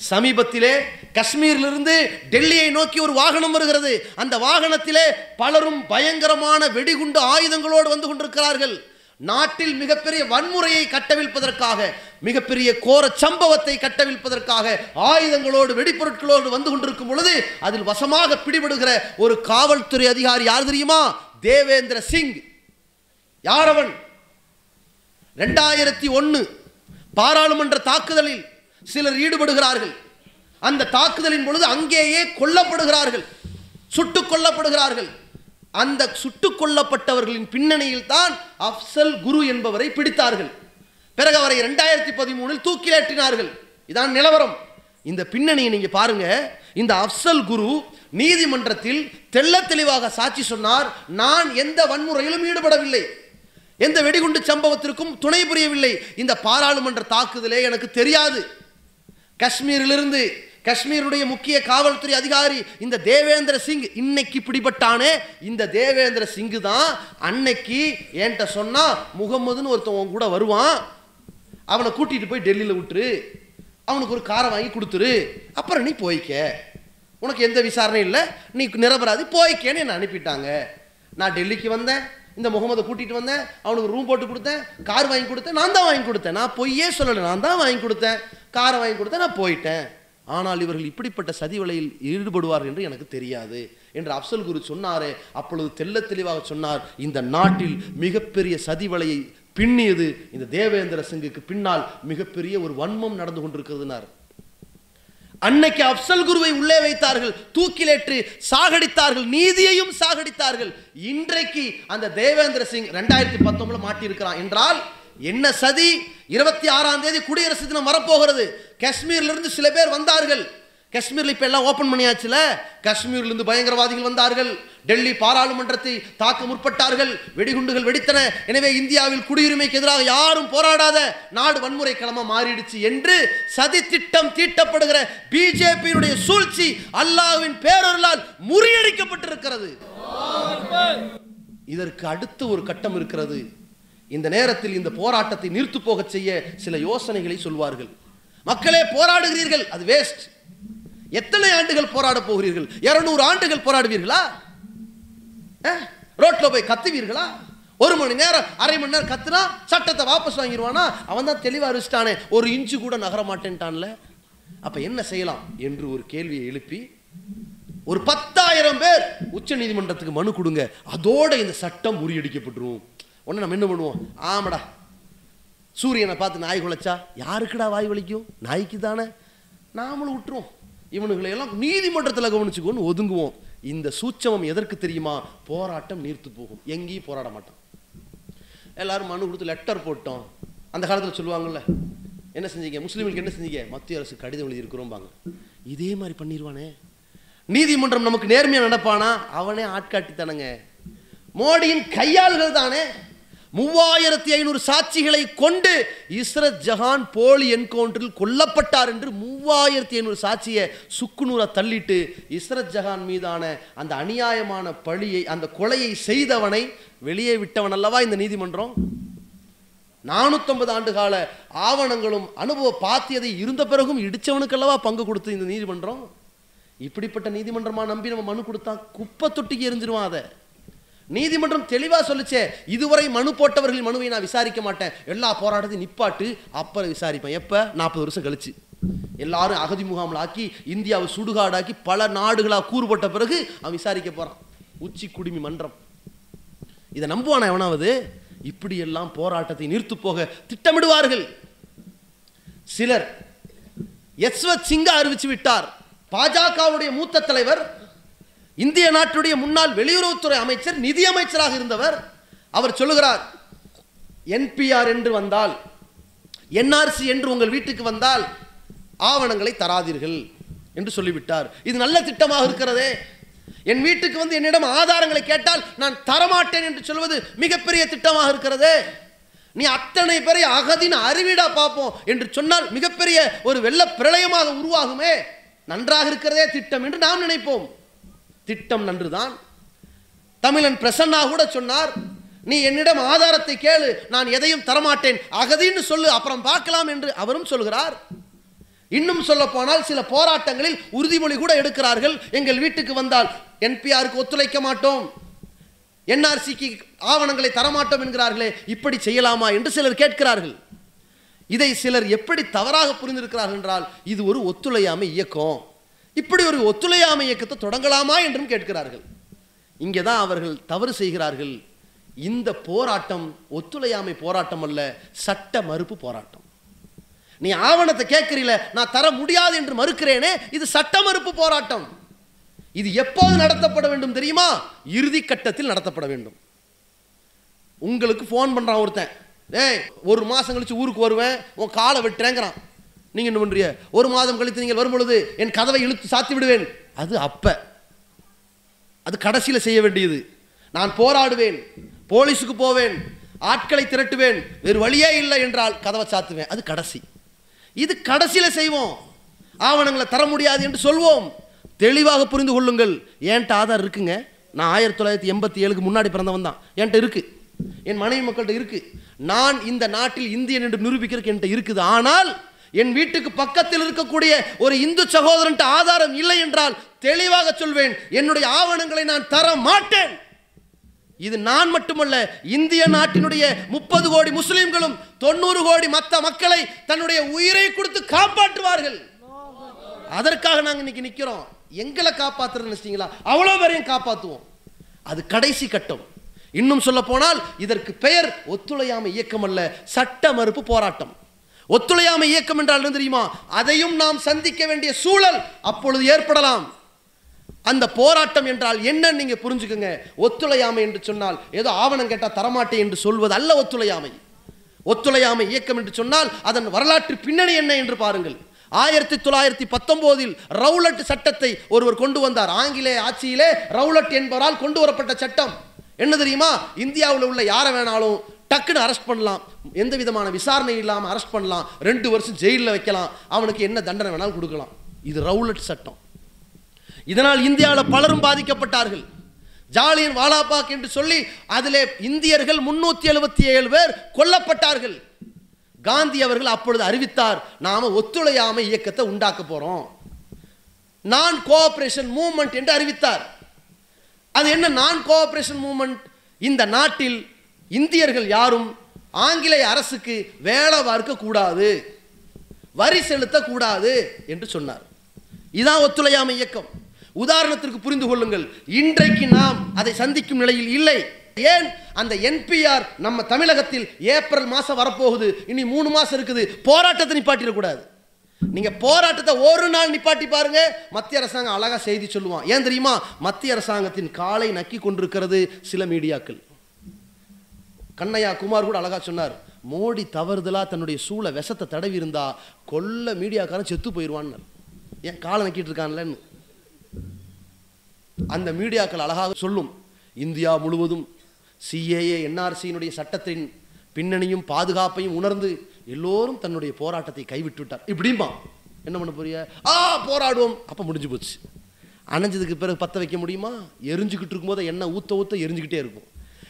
Speaker 2: சமீபத்திலே காஷ்மீரிலிருந்து டெல்லியை நோக்கி ஒரு வாகனம் வருகிறது. அந்த வாகனத்திலே பலரும் பயங்கரமான வெடிகுண்டு ஆயுதங்களோடு வந்து கொண்டிருக்கிறார்கள். நாட்டில் மிகப்பெரிய வன்முறையை கட்டவிழ்ப்பதற்காக மிகப்பெரிய கோர சம்பவத்தை கட்டவிழ்ப்பதற்காக ஆயுதங்களோடு வெடிப்பொருட்களோடு வந்து கொண்டிருக்கும் பொழுது அதில் வசமாக பிடிபடுகிற ஒரு காவல்துறை அதிகாரி யார் தெரியுமா? தேவேந்திர சிங். யார் அவன்? ரெண்டாயிரத்தி ஒன்று பாராளுமன்ற தாக்குதலில் சிலர் ஈடுபடுகிறார்கள். அந்த தாக்குதலின் பொழுது அங்கேயே கொல்லப்படுகிறார்கள் சுட்டுக் கொல்லப்படுகிறார்கள். அந்த சுட்டுக் கொல்லப்பட்டவர்களின் பின்னணியில் தான் அப்சல் குரு என்பவரை பிடித்தார்கள். பிறகு அவரை ரெண்டாயிரத்தி பதிமூணில் தூக்கிலேற்றினார்கள். இதான் நிலவரம். இந்த பின்னணியை நீங்க பாருங்க. இந்த அப்சல் குரு நீதிமன்றத்தில் தெள்ள தெளிவாக சாட்சி சொன்னார் நான் எந்த வன்முறையிலும் ஈடுபடவில்லை. எந்த வெடிகுண்டு சம்பவத்திற்கும் துணை புரியவில்லை. இந்த பாராளுமன்ற தாக்குதலே எனக்கு தெரியாது. காஷ்மீரிலிருந்து காஷ்மீருடைய முக்கிய காவல்துறை அதிகாரி இந்த தேவேந்திர சிங் இன்னைக்கு பிடிபட்டானே இந்த தேவேந்திர சிங் தான் அன்னைக்கு என்கிட்ட சொன்னா முகமதுன்னு ஒருத்தவன் கூட வருவான். அவனை கூட்டிட்டு போய் டெல்லியில் விட்டுரு. அவனுக்கு ஒரு காரை வாங்கி கொடுத்துரு. அப்புறம் நீ போய்க்க. உனக்கு எந்த விசாரணையும் இல்லை. நீ நிரபராதி போய்க்கேன்னு என்னை அனுப்பிட்டாங்க. நான் டெல்லிக்கு வந்தேன். இந்த முகமதை கூட்டிட்டு வந்தேன் அவனுக்கு ரூம் போட்டு கொடுத்தேன் கார் வாங்கி கொடுத்தேன் நான் தான் வாங்கி கொடுத்தேன். நான் பொய்யே சொல்லலை நான் தான் வாங்கி கொடுத்தேன். காரை வாங்கி கொடுத்தேன் நான் போயிட்டேன். ஆனால் இவர்கள் இப்படிப்பட்ட சதி வலையில் ஈடுபடுவார் என்று எனக்கு தெரியாது என்று அப்சல் குரு சொன்னாரே. அப்பொழுது தெல்ல தெளிவாக சொன்னார் இந்த நாட்டில் மிகப்பெரிய சதி வலையை பின்னியது இந்த தேவேந்திர சிங்குக்கு பின்னால் மிகப்பெரிய ஒரு வன்மம் நடந்து கொண்டிருக்கிறதுனார். அன்னைக்கு அப்சல் குருவை உள்ளே வைத்தார்கள் தூக்கிலேற்று சாகடித்தார்கள் நீதியையும் சாகடித்தார்கள். இன்றைக்கு அந்த தேவேந்திர சிங் ரெண்டாயிரத்தி பத்தொன்பதுல மாட்டியிருக்கிறான் என்றால் என்ன சதி? இருபத்தி ஆறாம் தேதி குடியரசு தினம் வரப்போகிறது. காஷ்மீர்ல இருந்து சில பேர் வந்தார்கள். காஷ்மீரில் இப்போ எல்லாம் ஓப்பன் பண்ணியாச்சுல? காஷ்மீர்லேருந்து பயங்கரவாதிகள் வந்தார்கள். டெல்லி பாராளுமன்றத்தை தாக்க முற்பட்டார்கள். வெடிகுண்டுகள் வெடித்தன. எனவே இந்தியாவில் குடியுரிமைக்கு எதிராக யாரும் போராடாத நாடு வன்முறை களமா மாறிடுச்சு என்று சதி திட்டம் தீட்டப்படுகிற பிஜேபியினுடைய சூழ்ச்சி அல்லாஹ்வின் பேரொருளால் முறியடிக்கப்பட்டிருக்கிறது. இதற்கு அடுத்து ஒரு கட்டம் இருக்கிறது. இந்த நேரத்தில் இந்த போராட்டத்தை நிறுத்து போகச் செய்ய சில யோசனைகளை சொல்வார்கள். மக்களே போராடுகிறீர்கள். அது வேஸ்ட் எத்தனை ஆண்டுகள் போராட போகிறீர்கள்? இருநூறு ஆண்டுகள் போராடுவீர்களா? அஹ், ரோட்ல போய் கத்துவீர்களா? ஒரு மணி நேரம் அரை மணி நேரம் கத்துனா சட்டத்தை வாபஸ் வாங்கிடுவானா அவன் தான் தெளிவாக அறிச்சிட்டானே ஒரு இன்ச்சு கூட நகர மாட்டேன்ட்டான்ல. அப்ப என்ன செய்யலாம்? என்று ஒரு கேள்வியை எழுப்பி ஒரு பத்தாயிரம் பேர் உச்ச நீதிமன்றத்துக்கு மனு கொடுங்க. அதோட இந்த சட்டம் முறியடிக்கப்பட்டுரும். உடனே நம்ம என்ன பண்ணுவோம்? ஆமாடா. சூரியனை பார்த்து நாய் குலைச்சா? யாருக்குடா வாய் வலிக்கும்? நாய்க்கு தானே நாமளும் விட்டுருவோம் இவனுங்களை எல்லாம் நீதிமன்றத்தில் கவனிச்சுக்கோன்னு ஒதுங்குவோம். இந்த சூட்சமம் எதற்கு தெரியுமா? போராட்டம் நீர்த்து போகும். எங்கேயும் போராட மாட்டோம் எல்லாரும் மனு கொடுத்து லெட்டர் போட்டோம். அந்த காலத்தில் சொல்லுவாங்கல்ல என்ன செஞ்சீங்க? முஸ்லீம்களுக்கு என்ன செஞ்சீங்க? மத்திய அரசு கடிதம் எழுதியிருக்கிறோம்பாங்க. இதே மாதிரி பண்ணிடுவானே நீதிமன்றம் நமக்கு நேர்மையா நடப்பானா? அவனே ஆட்காட்டித்தானங்க. மோடியின் கையாள்கள் தானே மூவாயிரத்தி ஐநூறு சாட்சிகளை கொண்டு இஸ்ரத் ஜஹான் போலி என்கவுண்டரில் கொல்லப்பட்டார் என்று மூவாயிரத்தி ஐநூறு சாட்சியை சுக்குநூரை தள்ளிட்டு இஸ்ரத் ஜஹான் மீதான அந்த அநியாயமான பழியை அந்த கொலையை செய்தவனை வெளியே விட்டவன் அல்லவா இந்த நீதிமன்றம்? நானூத்தொன்பது ஆண்டு கால ஆவணங்களும் அனுபவ பாத்தியதை இருந்த பிறகும் இடிச்சவனுக்கல்லவா பங்கு கொடுத்து இந்த நீதிமன்றம்? இப்படிப்பட்ட நீதிமன்றமா நம்பி நம்ம மனு கொடுத்தா குப்பை தொட்டிக்கு எரிஞ்சிருவான் அதை. நீதிமன்றம் தெளிவா சொல்லுச்சே இதுவரை மனு போட்டவர்கள் மனுவை நான் விசாரிக்க மாட்டேன். எல்லா போராட்டத்தையும் நிப்பாட்டு அப்புறம் விசாரிப்பேன். எப்ப? நாற்பது வருஷம் கழிச்சு. எல்லாரும் அகதி முகாமில் ஆக்கி இந்தியாவை சுடுகாடாக்கி பல நாடுகளா கூறுபட்ட பிறகு அவன் விசாரிக்க போறான். உச்சி குடிமி மன்றம். இதை நம்புவானா எவனாவது? இப்படியெல்லாம் போராட்டத்தை நிறுத்து போக திட்டமிடுவார்கள். சிலர். யஸ்வத் சிங்கா அறிவிச்சு விட்டார். பாஜகவுடைய மூத்த தலைவர் இந்திய நாட்டுடைய முன்னாள் வெளியுறவுத்துறை அமைச்சர் நிதி அமைச்சராக இருந்தவர் அவர் சொல்லுகிறார் என்பிஆர் என்று வந்தால் என்ஆர்சி என்று உங்கள் வீட்டுக்கு வந்தால் ஆவணங்களை தராதீர்கள் என்று சொல்லிவிட்டார். இது நல்ல திட்டமாக இருக்கிறதே. என் வீட்டுக்கு வந்து என்னிடம் ஆதாரங்களை கேட்டால் நான் தரமாட்டேன் என்று சொல்வது மிகப்பெரிய திட்டமாக இருக்கிறதே. நீ அத்தனை பேரை அகதின் அறிவிடா பார்ப்போம் என்று சொன்னால் மிகப்பெரிய ஒரு வெள்ள பிரளயமாக உருவாகுமே. நன்றாக இருக்கிறதே திட்டம் என்று நாம் நினைப்போம். திட்டம் நன்றுதான். தமிழன் பிரசன்னா கூட சொன்னார் நீ என்னிடம் ஆதாரத்தை கேளு நான் எதையும் தரமாட்டேன். அகதின்னு சொல்லு அப்புறம் பார்க்கலாம் என்று அவரும் சொல்கிறார். இன்னும் சொல்ல போனால் சில போராட்டங்களில் உறுதிமொழி கூட எடுக்கிறார்கள். எங்கள் வீட்டுக்கு வந்தால் என்பிஆருக்கு ஒத்துழைக்க மாட்டோம். என்ஆர்சிக்கு ஆவணங்களை தரமாட்டோம் என்கிறார்களே இப்படி செய்யலாமா என்று சிலர் கேட்கிறார்கள். இதை சிலர் எப்படி தவறாக புரிந்திருக்கிறார்கள் என்றால் இது ஒரு ஒத்துழையாமை இயக்கம். இப்படி ஒரு ஒத்துழையாமை இயக்கத்தை தொடங்கலாமா என்றும் கேட்கிறார்கள். இங்கே தான் அவர்கள் தவறு செய்கிறார்கள். இந்த போராட்டம் ஒத்துழையாமை போராட்டம் அல்ல சட்ட மறுப்பு போராட்டம். நீ ஆவணத்தை கேட்கிறீல நான் தர முடியாது என்று மறுக்கிறேனே இது சட்ட மறுப்பு போராட்டம். இது எப்போது நடத்தப்பட வேண்டும் தெரியுமா? இறுதி கட்டத்தில் நடத்தப்பட வேண்டும். உங்களுக்கு ஃபோன் பண்றான் ஒருத்தன். ஏய் ஒரு மாசம் கழிச்சு ஊருக்கு வருவேன் உன் காலை வெட்டுறேங்கிறான். நீங்க என்ன பண்றீங்க? ஒரு மாதம் கழித்து நீங்கள் வரும் பொழுது என் கதவை இழுத்து சாத்தி விடுவேன். அது அப்ப. அது கடைசியில் செய்ய வேண்டியது. நான் போராடுவேன். போலீஸுக்கு போவேன். ஆட்களை திரட்டுவேன். வேறு வழியே இல்லை என்றால் கதவை சாத்துவேன். அது கடைசி. இது கடைசியில் செய்வோம். ஆவணங்களை தர முடியாது என்று சொல்வோம். தெளிவாக புரிந்து கொள்ளுங்கள். என்கிட்ட ஆதார் இருக்குங்க? நான் ஆயிரத்தி தொள்ளாயிரத்தி எண்பத்தி ஏழுக்கு முன்னாடி பிறந்தவன் தான். என்கிட்ட இருக்கு. என் மனைவி மக்கள்கிட்ட இருக்கு. நான் இந்த நாட்டில் இந்தியன் என்று நிரூபிக்கிறதுக்கு என்கிட்ட இருக்குது. ஆனால் என் வீட்டுக்கு பக்கத்தில் இருக்கக்கூடிய ஒரு இந்து சகோதரன் ஆதாரம் இல்லை என்றால் தெளிவாக சொல்வேன் என்னுடைய ஆவணங்களை நான் தர மாட்டேன். இது நான் மட்டுமல்ல இந்திய நாட்டினுடைய முப்பது கோடி முஸ்லிம்களும் தொண்ணூறு கோடி மற்ற மக்களை தன்னுடைய உயிரை கொடுத்து காப்பாற்றுவார்கள். அதற்காக நாங்கள் இன்னைக்கு நிற்கிறோம் எங்களை காப்பாத்துறது நினைச்சிட்டீங்களா? அவ்வளோ பேரையும் காப்பாற்றுவோம் அது கடைசி கட்டம். இன்னும் சொல்ல போனால் இதற்கு பெயர் ஒத்துழையாமை இயக்கம் அல்ல சட்ட மறுப்பு போராட்டம். ஒத்துழையாமை இயக்கம் என்றால் என்ன தெரியுமா? அதையும் நாம் சந்திக்க வேண்டிய சூழல் அப்பொழுது ஏற்படலாம். அந்த போராட்டம் என்றால் என்ன நீங்க புரிஞ்சுக்குங்க? ஒத்துழையாமை என்று சொன்னால் ஏதோ ஆவணம் கேட்டால் தரமாட்டேன் என்று சொல்வது அல்ல ஒத்துழையாமை. ஒத்துழையாமை இயக்கம் என்று சொன்னால் அதன் வரலாற்று பின்னணி என்ன என்று பாருங்கள். ஆயிரத்தி தொள்ளாயிரத்தி பத்தொன்பதில் ரவுலட் சட்டத்தை ஒருவர் கொண்டு வந்தார். ஆங்கிலேய ஆட்சியிலே ரவுலட் என்பவரால் கொண்டு வரப்பட்ட சட்டம். என்ன தெரியுமா? இந்தியாவில் உள்ள யாரை வேணாலும் டக்குன்னு அரெஸ்ட் பண்ணலாம். எந்த விதமான விசாரணை இல்லாமல் அரெஸ்ட் பண்ணலாம். ரெண்டு வருஷம் ஜெயிலில் வைக்கலாம். அவனுக்கு என்ன தண்டனை வேணாலும் கொடுக்கலாம். இது ரவுலட் சட்டம். இதனால் இந்தியாவில் பலரும் பாதிக்கப்பட்டார்கள். ஜாலியன் வாலாபாக் என்று சொல்லி அதிலே இந்தியர்கள் முன்னூத்தி எழுபத்தி ஏழு பேர் கொல்லப்பட்டார்கள். காந்தி அவர்கள் அப்பொழுது அறிவித்தார் நாம ஒத்துழையாமை இயக்கத்தை உண்டாக்க போறோம். நான் கோஆபரேஷன் மூவ்மெண்ட் என்று அறிவித்தார். அது என்ன நான் கோஆப்ரேஷன் மூமெண்ட் இந்த நாட்டில் இந்தியர்கள் யாரும் ஆங்கிலேய அரசுக்கு வேலை பார்க்க கூடாது வரி செலுத்தக்கூடாது என்று சொன்னார். இதான் ஒத்துழையாமை இயக்கம். உதாரணத்திற்கு புரிந்து கொள்ளுங்கள். இன்றைக்கு நாம் அதை சந்திக்கும் நிலையில் இல்லை. ஏன்? அந்த என்பிஆர் நம்ம தமிழகத்தில் ஏப்ரல் மாதம் வரப்போகுது. இனி மூணு மாதம் இருக்குது. போராட்டத்தை நிப்பாட்டிடக்கூடாது நீங்க போராட்டத்தை ஒரு நாள் நிப்பாட்டி பாருங்க. மத்திய அரசாங்கம் அழகா செய்தி சொல்லுவான். ஏன் தெரியுமா? மத்திய அரசாங்கத்தின் காலை நக்கி கொண்டிருக்கிறது சில மீடியாக்கள். கண்ணையா குமார் கூட அழகா சொன்னார். மோடி தவறுதலா தன்னுடைய சூளை விஷத்தை தடவி இருந்தா கொல்ல மீடியாக்காரன் செத்து போயிடுவான்னு. ஏன் காலை நக்கிட்டு இருக்கான்லன்னு. அந்த மீடியாக்கள் அழகாக சொல்லும். இந்தியா முழுவதும் சிஏஏ என்ஆர்சியினுடைய சட்டத்தின் பின்னணியும் பாதுகாப்பையும் உணர்ந்து எல்லோரும் தன்னுடைய போராட்டத்தை கைவிட்டு விட்டார் இப்படிம்பா என்ன பண்ண போறிய? ஆ போராடுவோம். அப்போ முடிஞ்சு போச்சு. அணைஞ்சதுக்கு பிறகு பற்ற வைக்க முடியுமா? எரிஞ்சுக்கிட்டு இருக்கும்போது என்ன ஊத்த ஊத்த எரிஞ்சுக்கிட்டே இருக்கும்.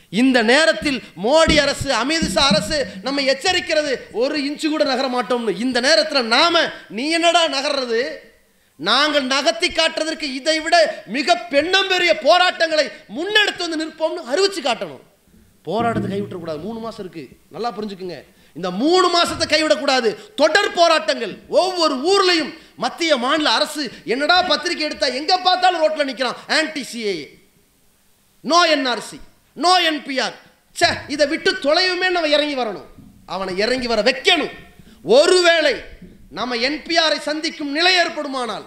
Speaker 2: இந்த நேரத்தில் மோடி அரசு அமித்ஷா அரசு நம்ம எச்சரிக்கிறது ஒரு இன்ச்சு கூட நகர மாட்டோம்னு. இந்த நேரத்தில் நாம நீ என்னடா நகர்றது? நாங்கள் நகர்த்தி காட்டுறதற்கு இதை விட மிக பெண்ணம் பெரிய போராட்டங்களை முன்னெடுத்து வந்து நிற்போம்னு அறிவிச்சு காட்டணும். போராட்டத்தை கைவிட்டக்கூடாது மூணு மாசம் இருக்கு. நல்லா புரிஞ்சுக்குங்க. இந்த மூணு மாசத்தை கைவிடக்கூடாது. தொடர் போராட்டங்கள். ஒவ்வொரு ஊர்லேயும் மத்திய மாநில அரசு என்னடா பத்திரிக்கை எடுத்தா எங்க பார்த்தாலும் ரோட்ல நிற்கிறான் anti CAA no NRC no NPR ச்சே இதை விட்டு தொலைவுமே நம்ம இறங்கி வரணும். அவனை இறங்கி வர வைக்கணும். ஒருவேளை நம்ம என்பிஆரை சந்திக்கும் நிலை ஏற்படுமானால்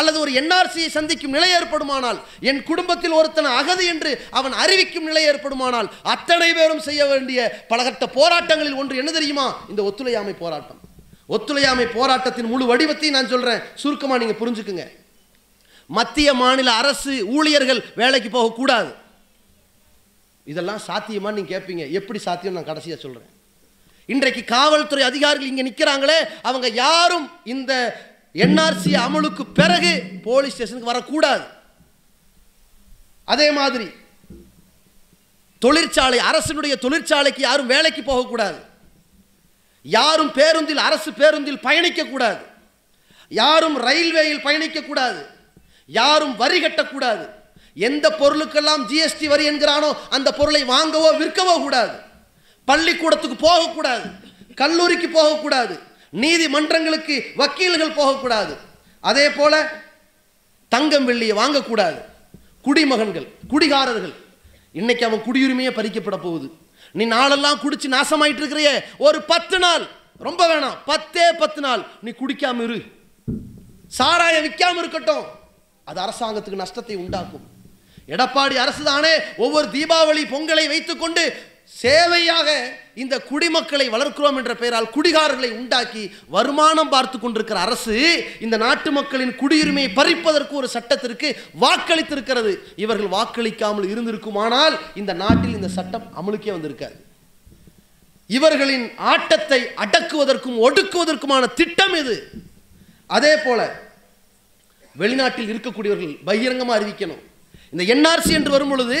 Speaker 2: அல்லது ஒரு என்ஆர்சியை சந்திக்கும் நிலை ஏற்படுமானால் என் குடும்பத்தில் ஒருத்தன் அகதி என்று அவன் அறிவிக்கும் நிலை ஏற்படுமானால் அத்தனை பேரும் செய்ய வேண்டிய பலகட்ட போராட்டங்களில் ஒன்று என்ன தெரியுமா? இந்த ஒத்துழையாமை போராட்டம். ஒத்துழையாமை போராட்டத்தின் முழு வடிவத்தையும் நான் சொல்கிறேன் சுருக்கமாக நீங்கள் புரிஞ்சுக்குங்க. மத்திய மாநில அரசு ஊழியர்கள் வேலைக்கு போகக்கூடாது இதெல்லாம் சாத்தியமா நீங்க கேட்பீங்க எப்படி சாத்தியம் நான் கடைசியாக சொல்றேன். இன்றைக்கு காவல்துறை அதிகாரிகள் இங்கே நிற்கிறாங்களே அவங்க யாரும் இந்த என்ஆர்சி அமலுக்கு பிறகு போலீஸ் ஸ்டேஷனுக்கு வரக்கூடாது. அதே மாதிரி தொழிற்சாலை அரசினுடைய தொழிற்சாலைக்கு யாரும் வேலைக்கு போகக்கூடாது. யாரும் பேருந்தில் அரசு பேருந்தில் பயணிக்கக்கூடாது. யாரும் ரயில்வேயில் பயணிக்கக்கூடாது. யாரும் வரி கட்டக்கூடாது. எந்த பொருளுக்கெல்லாம் ஜிஎஸ்டி வரி என்கிறானோ அந்த பொருளை வாங்கவோ விற்கவோ கூடாது. பள்ளிக்கூடத்துக்கு போகக்கூடாது. கல்லூரிக்கு போகக்கூடாது. நீதிமன்றங்களுக்கு வக்கீல்கள் போகக்கூடாது. அதே போல தங்கம் வெள்ளியை வாங்கக்கூடாது. குடிமகன்கள் குடிகாரர்கள். இன்னைக்கு அவன் குடியுரிமையே பறிக்கப்பட போகுது. நீ நாளெல்லாம் குடிச்சு நாசமாயிட்டு இருக்கிறிய. ஒரு பத்து நாள். ரொம்ப வேணாம். பத்தே பத்து நாள். நீ குடிக்காம இரு. சாராயம் விற்காம இருக்கட்டும். அது அரசாங்கத்துக்கு நஷ்டத்தை உண்டாக்கும். எடப்பாடி அரசு தானே ஒவ்வொரு தீபாவளி பொங்கலை வைத்துக்கொண்டு சேவையாக இந்த குடிமக்களை வளர்க்கிறோம் என்ற பெயரால் குடிகாரர்களை உண்டாக்கி வருமானம் பார்த்து கொண்டிருக்கிற அரசு இந்த நாட்டு மக்களின் குடியுரிமையை பறிப்பதற்கு ஒரு சட்டத்திற்கு வாக்களித்திருக்கிறது. இவர்கள் வாக்களிக்காமல் இருந்திருக்குமானால் இந்த நாட்டில் இந்த சட்டம் அமலுக்கே வந்திருக்காது. இவர்களின் ஆட்டத்தை அடக்குவதற்கும் ஒடுக்குவதற்குமான திட்டம் இது அதே போல வெளிநாட்டில் இருக்கக்கூடியவர்கள் பகிரங்கமாக அறிவிக்கணும். இந்த என்ஆர்சி என்று வரும் பொழுது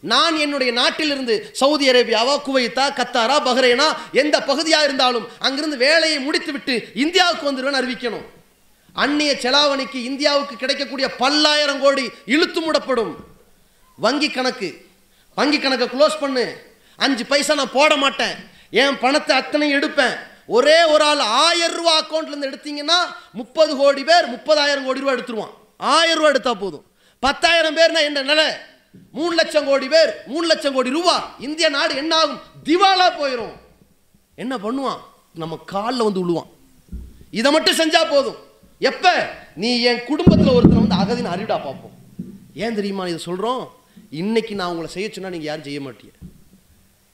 Speaker 2: நான் என்னுடைய நாட்டிலிருந்து சவுதி அரேபியாவா குவைத்தா கத்தாரா பஹ்ரைனா எந்த பகுதியாக இருந்தாலும் அங்கிருந்து வேலையை முடித்துவிட்டு இந்தியாவுக்கு வந்துடுவேன் அறிவிக்கணும். அந்நிய செலாவணிக்கு இந்தியாவுக்கு கிடைக்கக்கூடிய பல்லாயிரம் கோடி இழுத்து மூடப்படும். வங்கி கணக்கு. வங்கி கணக்கை க்ளோஸ் பண்ணு. அஞ்சு பைசா நான் போட மாட்டேன். என் பணத்தை அத்தனை எடுப்பேன். ஒரே ஒரு ஆள் ஆயிரம் ரூபா அக்கௌண்ட்லேருந்து எடுத்தீங்கன்னா முப்பது கோடி பேர் முப்பதாயிரம் கோடி ரூபா எடுத்துருவான். ஆயிரம் ரூபா எடுத்தால் போதும். பத்தாயிரம் பேர்னா என்ன நிலை? மூணு லட்சம் கோடி பேர் மூணு லட்சம் கோடி ரூபா. இந்திய நாடு என்ன ஆகும் திவாலா போயிடும் என்ன பண்ணுவான்? நம்ம காலில் வந்து விழுவான் இதை மட்டும் செஞ்சா போதும். எப்ப? நீ என் குடும்பத்தில் ஒருத்தனை வந்து அகதின்னு அறிவிடா பார்ப்போம். ஏன் தெரியுமா இதை சொல்றோம்? இன்னைக்கு நான் உங்களை செய்ய சொன்னா நீங்க யாரும் செய்ய மாட்டீங்க.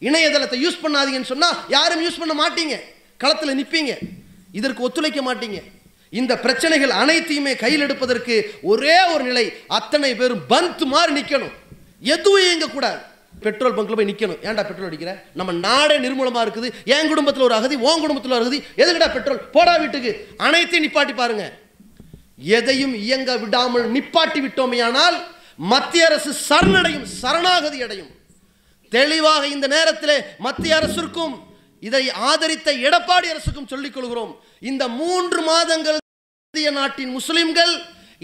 Speaker 2: இணையதளத்தை யூஸ் பண்ணாதீங்கன்னு சொன்னா யாரும் யூஸ் பண்ண மாட்டீங்க. களத்தில் நிற்பீங்க இதற்கு ஒத்துழைக்க மாட்டீங்க. இந்த பிரச்சனைகள் அனைத்தையுமே கையில் எடுப்பதற்கு ஒரே ஒரு நிலை அத்தனை பேரும் பந்த் மாதிரி நிற்கணும் எதுவும் இயங்கக்கூடாது. பெட்ரோல் பங்க்ல போய் நிற்கணும் ஏன்டா பெட்ரோல் அடிக்கிற? நம்ம நாடே நிர்மூலமா இருக்குது. என் குடும்பத்தில் ஒரு அகதி உன் குடும்பத்தில் ஒரு அகதி. எதுக்குடா பெட்ரோல்? போடா வீட்டுக்கு. அனைத்தையும் நிப்பாட்டி பாருங்க. எதையும் இயங்க விடாமல் நிப்பாட்டி விட்டோமேயானால் மத்திய அரசு சரணடையும் சரணாகதி அடையும். தெளிவாக இந்த நேரத்தில் மத்திய அரசிற்கும் இதை ஆதரித்த எடப்பாடி அரசுக்கும் சொல்லிக் கொள்கிறோம். இந்த மூன்று மாதங்கள் இந்திய நாட்டின் முஸ்லிம்கள்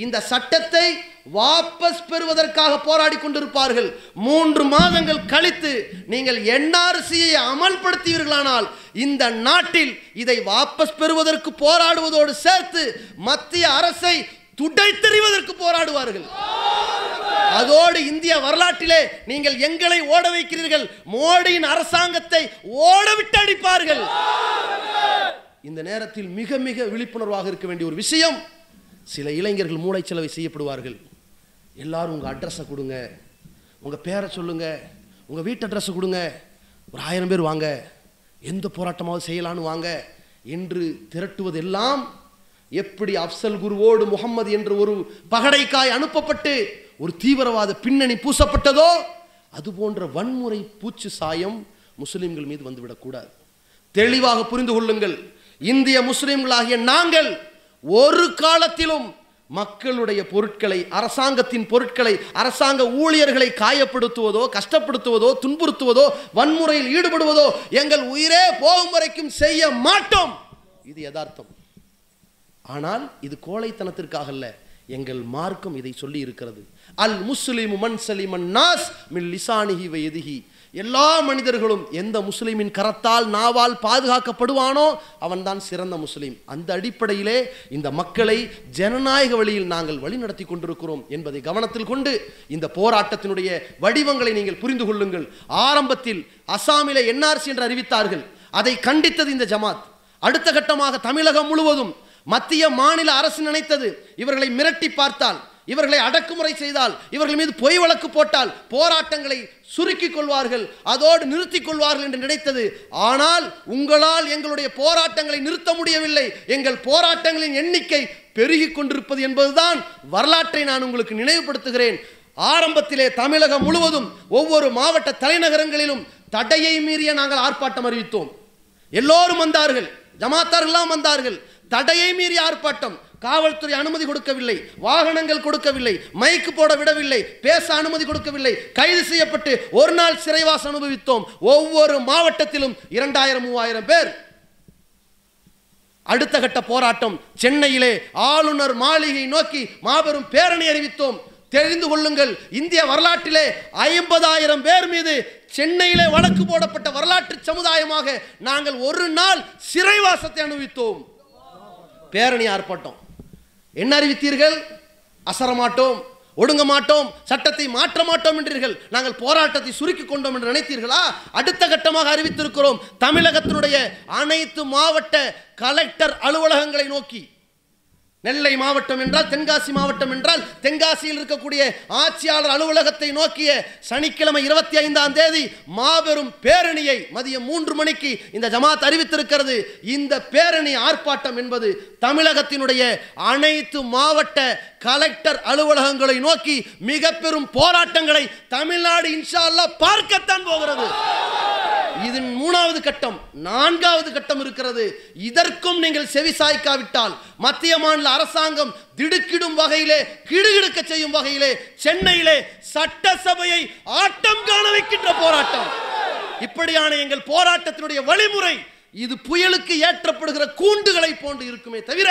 Speaker 2: இந்த சட்டத்தை வாபஸ் பெறுவதற்காக போராடி கொண்டிருப்பார்கள். மூன்று மாதங்கள் கழித்து நீங்கள் என்ஆர்சியை அமல்படுத்தியீர்களானால் இந்த நாட்டில் இதை வாபஸ் பெறுவதற்கு போராடுவதோடு சேர்த்து மத்திய அரசை துடைத்தெறிவதற்கு போராடுவார்கள். அதோடு இந்திய வரலாற்றிலே நீங்கள் எங்களை ஓட வைக்கிறீர்கள். மோடியின் அரசாங்கத்தை ஓடவிட்டு அடிப்பார்கள். இந்த நேரத்தில் மிக மிக விழிப்புணர்வாக இருக்க வேண்டிய ஒரு விஷயம் சில இளைஞர்கள் மூளைச்சலவை செய்யப்படுவார்கள். எல்லாரும் உங்கள் அட்ரஸை கொடுங்க. உங்கள் பேரை சொல்லுங்க. உங்கள் வீட்டு அட்ரஸை கொடுங்க. ஒரு ஆயிரம் பேர் வாங்க. எந்த போராட்டமாவது செய்யலான்னு வாங்க. என்று திரட்டுவதெல்லாம் எப்படி அப்சல் குருவோடு முகம்மது என்ற ஒரு பகடைக்காய் அனுப்பப்பட்டு ஒரு தீவிரவாத பின்னணி பூசப்பட்டதோ அது போன்ற வன்முறை பூச்சு சாயம் முஸ்லிம்கள் மீது வந்துவிடக்கூடாது தெளிவாக புரிந்து கொள்ளுங்கள். இந்திய முஸ்லிம்களாகிய நாங்கள் ஒரு காலத்திலும் மக்களுடைய பொருட்களை அரசாங்கத்தின் பொருட்களை அரசாங்க ஊழியர்களை காயப்படுத்துவதோ கஷ்டப்படுத்துவதோ துன்புறுத்துவதோ வன்முறையில் ஈடுபடுவதோ எங்கள் உயிரே போகும் வரைக்கும் செய்ய மாட்டோம். இது யதார்த்தம். ஆனால் இது கோழைத்தனத்திற்காக அல்ல. எங்கள் மார்க்கம் இதை சொல்லி இருக்கிறது அல் முஸ்லிம் மன் சலிமன் நாஸ் மில் லிசானிஹி வயதுகி எல்லா மனிதர்களும் எந்த முஸ்லீமின் கரத்தால் நாவால் பாதுகாக்கப்படுவானோ அவன்தான் சிறந்த முஸ்லீம். அந்த அடிப்படையிலே இந்த மக்களை ஜனநாயக வழியில் நாங்கள் வழிநடத்தி கொண்டிருக்கிறோம் என்பதை கவனத்தில் கொண்டு இந்த போராட்டத்தினுடைய வடிவங்களை நீங்கள் புரிந்து கொள்ளுங்கள். ஆரம்பத்தில் அசாமிலே என்ஆர்சி என்று அறிவித்தார்கள். அதை கண்டித்தது இந்த ஜமாத். அடுத்த கட்டமாக தமிழகம் முழுவதும் மத்திய மாநில அரசு நினைத்தது. இவர்களை மிரட்டி பார்த்தால் இவர்களை அடக்குமுறை செய்தால் இவர்கள் மீது பொய் வழக்கு போட்டால் போராட்டங்களை சுருக்கிக் கொள்வார்கள் அதோடு நிறுத்திக் கொள்வார்கள் என்று நினைத்தது. ஆனால் உங்களால் எங்களுடைய போராட்டங்களை நிறுத்த முடியவில்லை. எங்கள் போராட்டங்களின் எண்ணிக்கை பெருகிக் கொண்டிருப்பது என்பதுதான் வரலாற்றை நான் உங்களுக்கு நினைவுபடுத்துகிறேன். ஆரம்பத்திலே தமிழகம் முழுவதும் ஒவ்வொரு மாவட்ட தலைநகரங்களிலும் தடையை மீறிய நாங்கள் ஆர்ப்பாட்டம் அறிவித்தோம். எல்லோரும் வந்தார்கள் ஜமாத்தார்கள்லாம் வந்தார்கள். தடையை மீறிய ஆர்ப்பாட்டம் காவல்துறை அனுமதி கொடுக்கவில்லை வாகனங்கள் கொடுக்கவில்லை மைக்கு போட விடவில்லை பேச அனுமதி கொடுக்கவில்லை கைது செய்யப்பட்டு ஒரு நாள் சிறைவாசம் அனுபவித்தோம். ஒவ்வொரு மாவட்டத்திலும் இரண்டாயிரம் மூவாயிரம் பேர். அடுத்த கட்ட போராட்டம் சென்னையிலே ஆளுநர் மாளிகை நோக்கி மாபெரும் பேரணி அறிவித்தோம். தெரிந்து கொள்ளுங்கள் இந்திய வரலாற்றிலே ஐம்பதாயிரம் பேர் மீது சென்னையிலே வழக்கு போடப்பட்ட வரலாற்று சமுதாயமாக நாங்கள் ஒரு நாள் சிறைவாசத்தை அனுபவித்தோம். பேரணி ஆர்ப்பாட்டம். என்ன அறிவித்தீர்கள்? அசரமாட்டோம் ஒடுங்க மாட்டோம் சட்டத்தை மாற்ற மாட்டோம் என்றீர்கள். நாங்கள் போராட்டத்தை சுருக்கி கொண்டோம் என்று நினைத்தீர்களா? அடுத்த கட்டமாக அறிவித்திருக்கிறோம் தமிழகத்தினுடைய அனைத்து மாவட்ட கலெக்டர் அலுவலகங்களை நோக்கி. நெல்லை மாவட்டம் என்றால் தென்காசி மாவட்டம் என்றால் தென்காசியில் இருக்கக்கூடிய ஆட்சியாளர் அலுவலகத்தை நோக்கிய சனிக்கிழமை இருபத்தி ஐந்தாம் தேதி மாபெரும் பேரணியை மதியம் மூன்று மணிக்கு இந்த ஜமாத் அறிவித்திருக்கிறது. இந்த பேரணி ஆர்ப்பாட்டம் என்பது தமிழகத்தினுடைய அனைத்து மாவட்ட கலெக்டர் அலுவலகங்களை நோக்கி மிக பெரும் போராட்டங்களை தமிழ்நாடு இன்ஷா பார்க்கத்தான் போகிறது. இதன் மூணாவது கட்டம் நான்காவது கட்டம் இருக்கிறது. இதற்கும் நீங்கள் செவி சாய்க்காவிட்டால் மத்திய மாநில அரசாங்கம் திடுக்கிடும் வகையிலே கிடுகிடுக்க செய்யும் வகையிலே சென்னையிலே சட்டசபையை ஆட்டம் காண வைக்கின்ற போராட்டம். இப்படியான எங்கள் போராட்டத்தினுடைய வழிமுறை இது புயலுக்கு ஏற்றப்படுகிற கூண்டுகளை போன்று இருக்குமே தவிர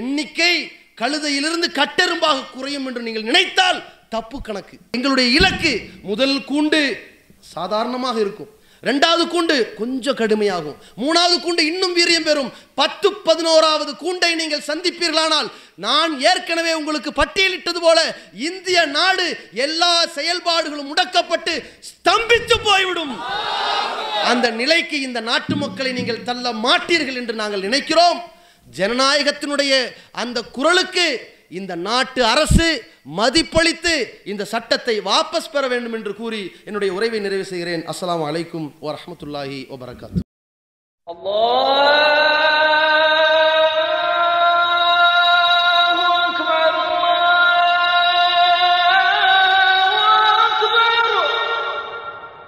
Speaker 2: எண்ணிக்கை கழுதையிலிருந்து கட்டெரும்பாக குறையும் என்று நீங்கள் நினைத்தால் தப்பு கணக்கு. எங்களுடைய இலக்கு முதல் கூண்டு சாதாரணமாக இருக்கும். ரெண்டாவது கூண்டு கொஞ்சம் கடுமையாகும். மூணாவது கூண்டு இன்னும் வீரியம் பெறும். பத்து பதினோராவது கூண்டை நீங்கள் சந்திப்பீர்களானால் நான் ஏற்கனவே உங்களுக்கு பட்டியலிட்டது போல இந்திய நாடு எல்லா செயல்பாடுகளும் முடக்கப்பட்டு ஸ்தம்பித்து போய்விடும். அந்த நிலைக்கு இந்த நாட்டு மக்களை நீங்கள் தள்ள மாட்டீர்கள் என்று நாங்கள் நினைக்கிறோம். ஜனநாயகத்தினுடைய அந்த குரலுக்கு இந்த நாட்டு அரசு மதிப்பளித்து இந்த சட்டத்தை வாபஸ் பெற வேண்டும் என்று கூறி என்னுடைய உரைவை நிறைவு செய்கிறேன். அஸ்லாம் அலைக்கும் வரமத்துல்லாஹி வபரகாத்
Speaker 3: அல்லாஹ்!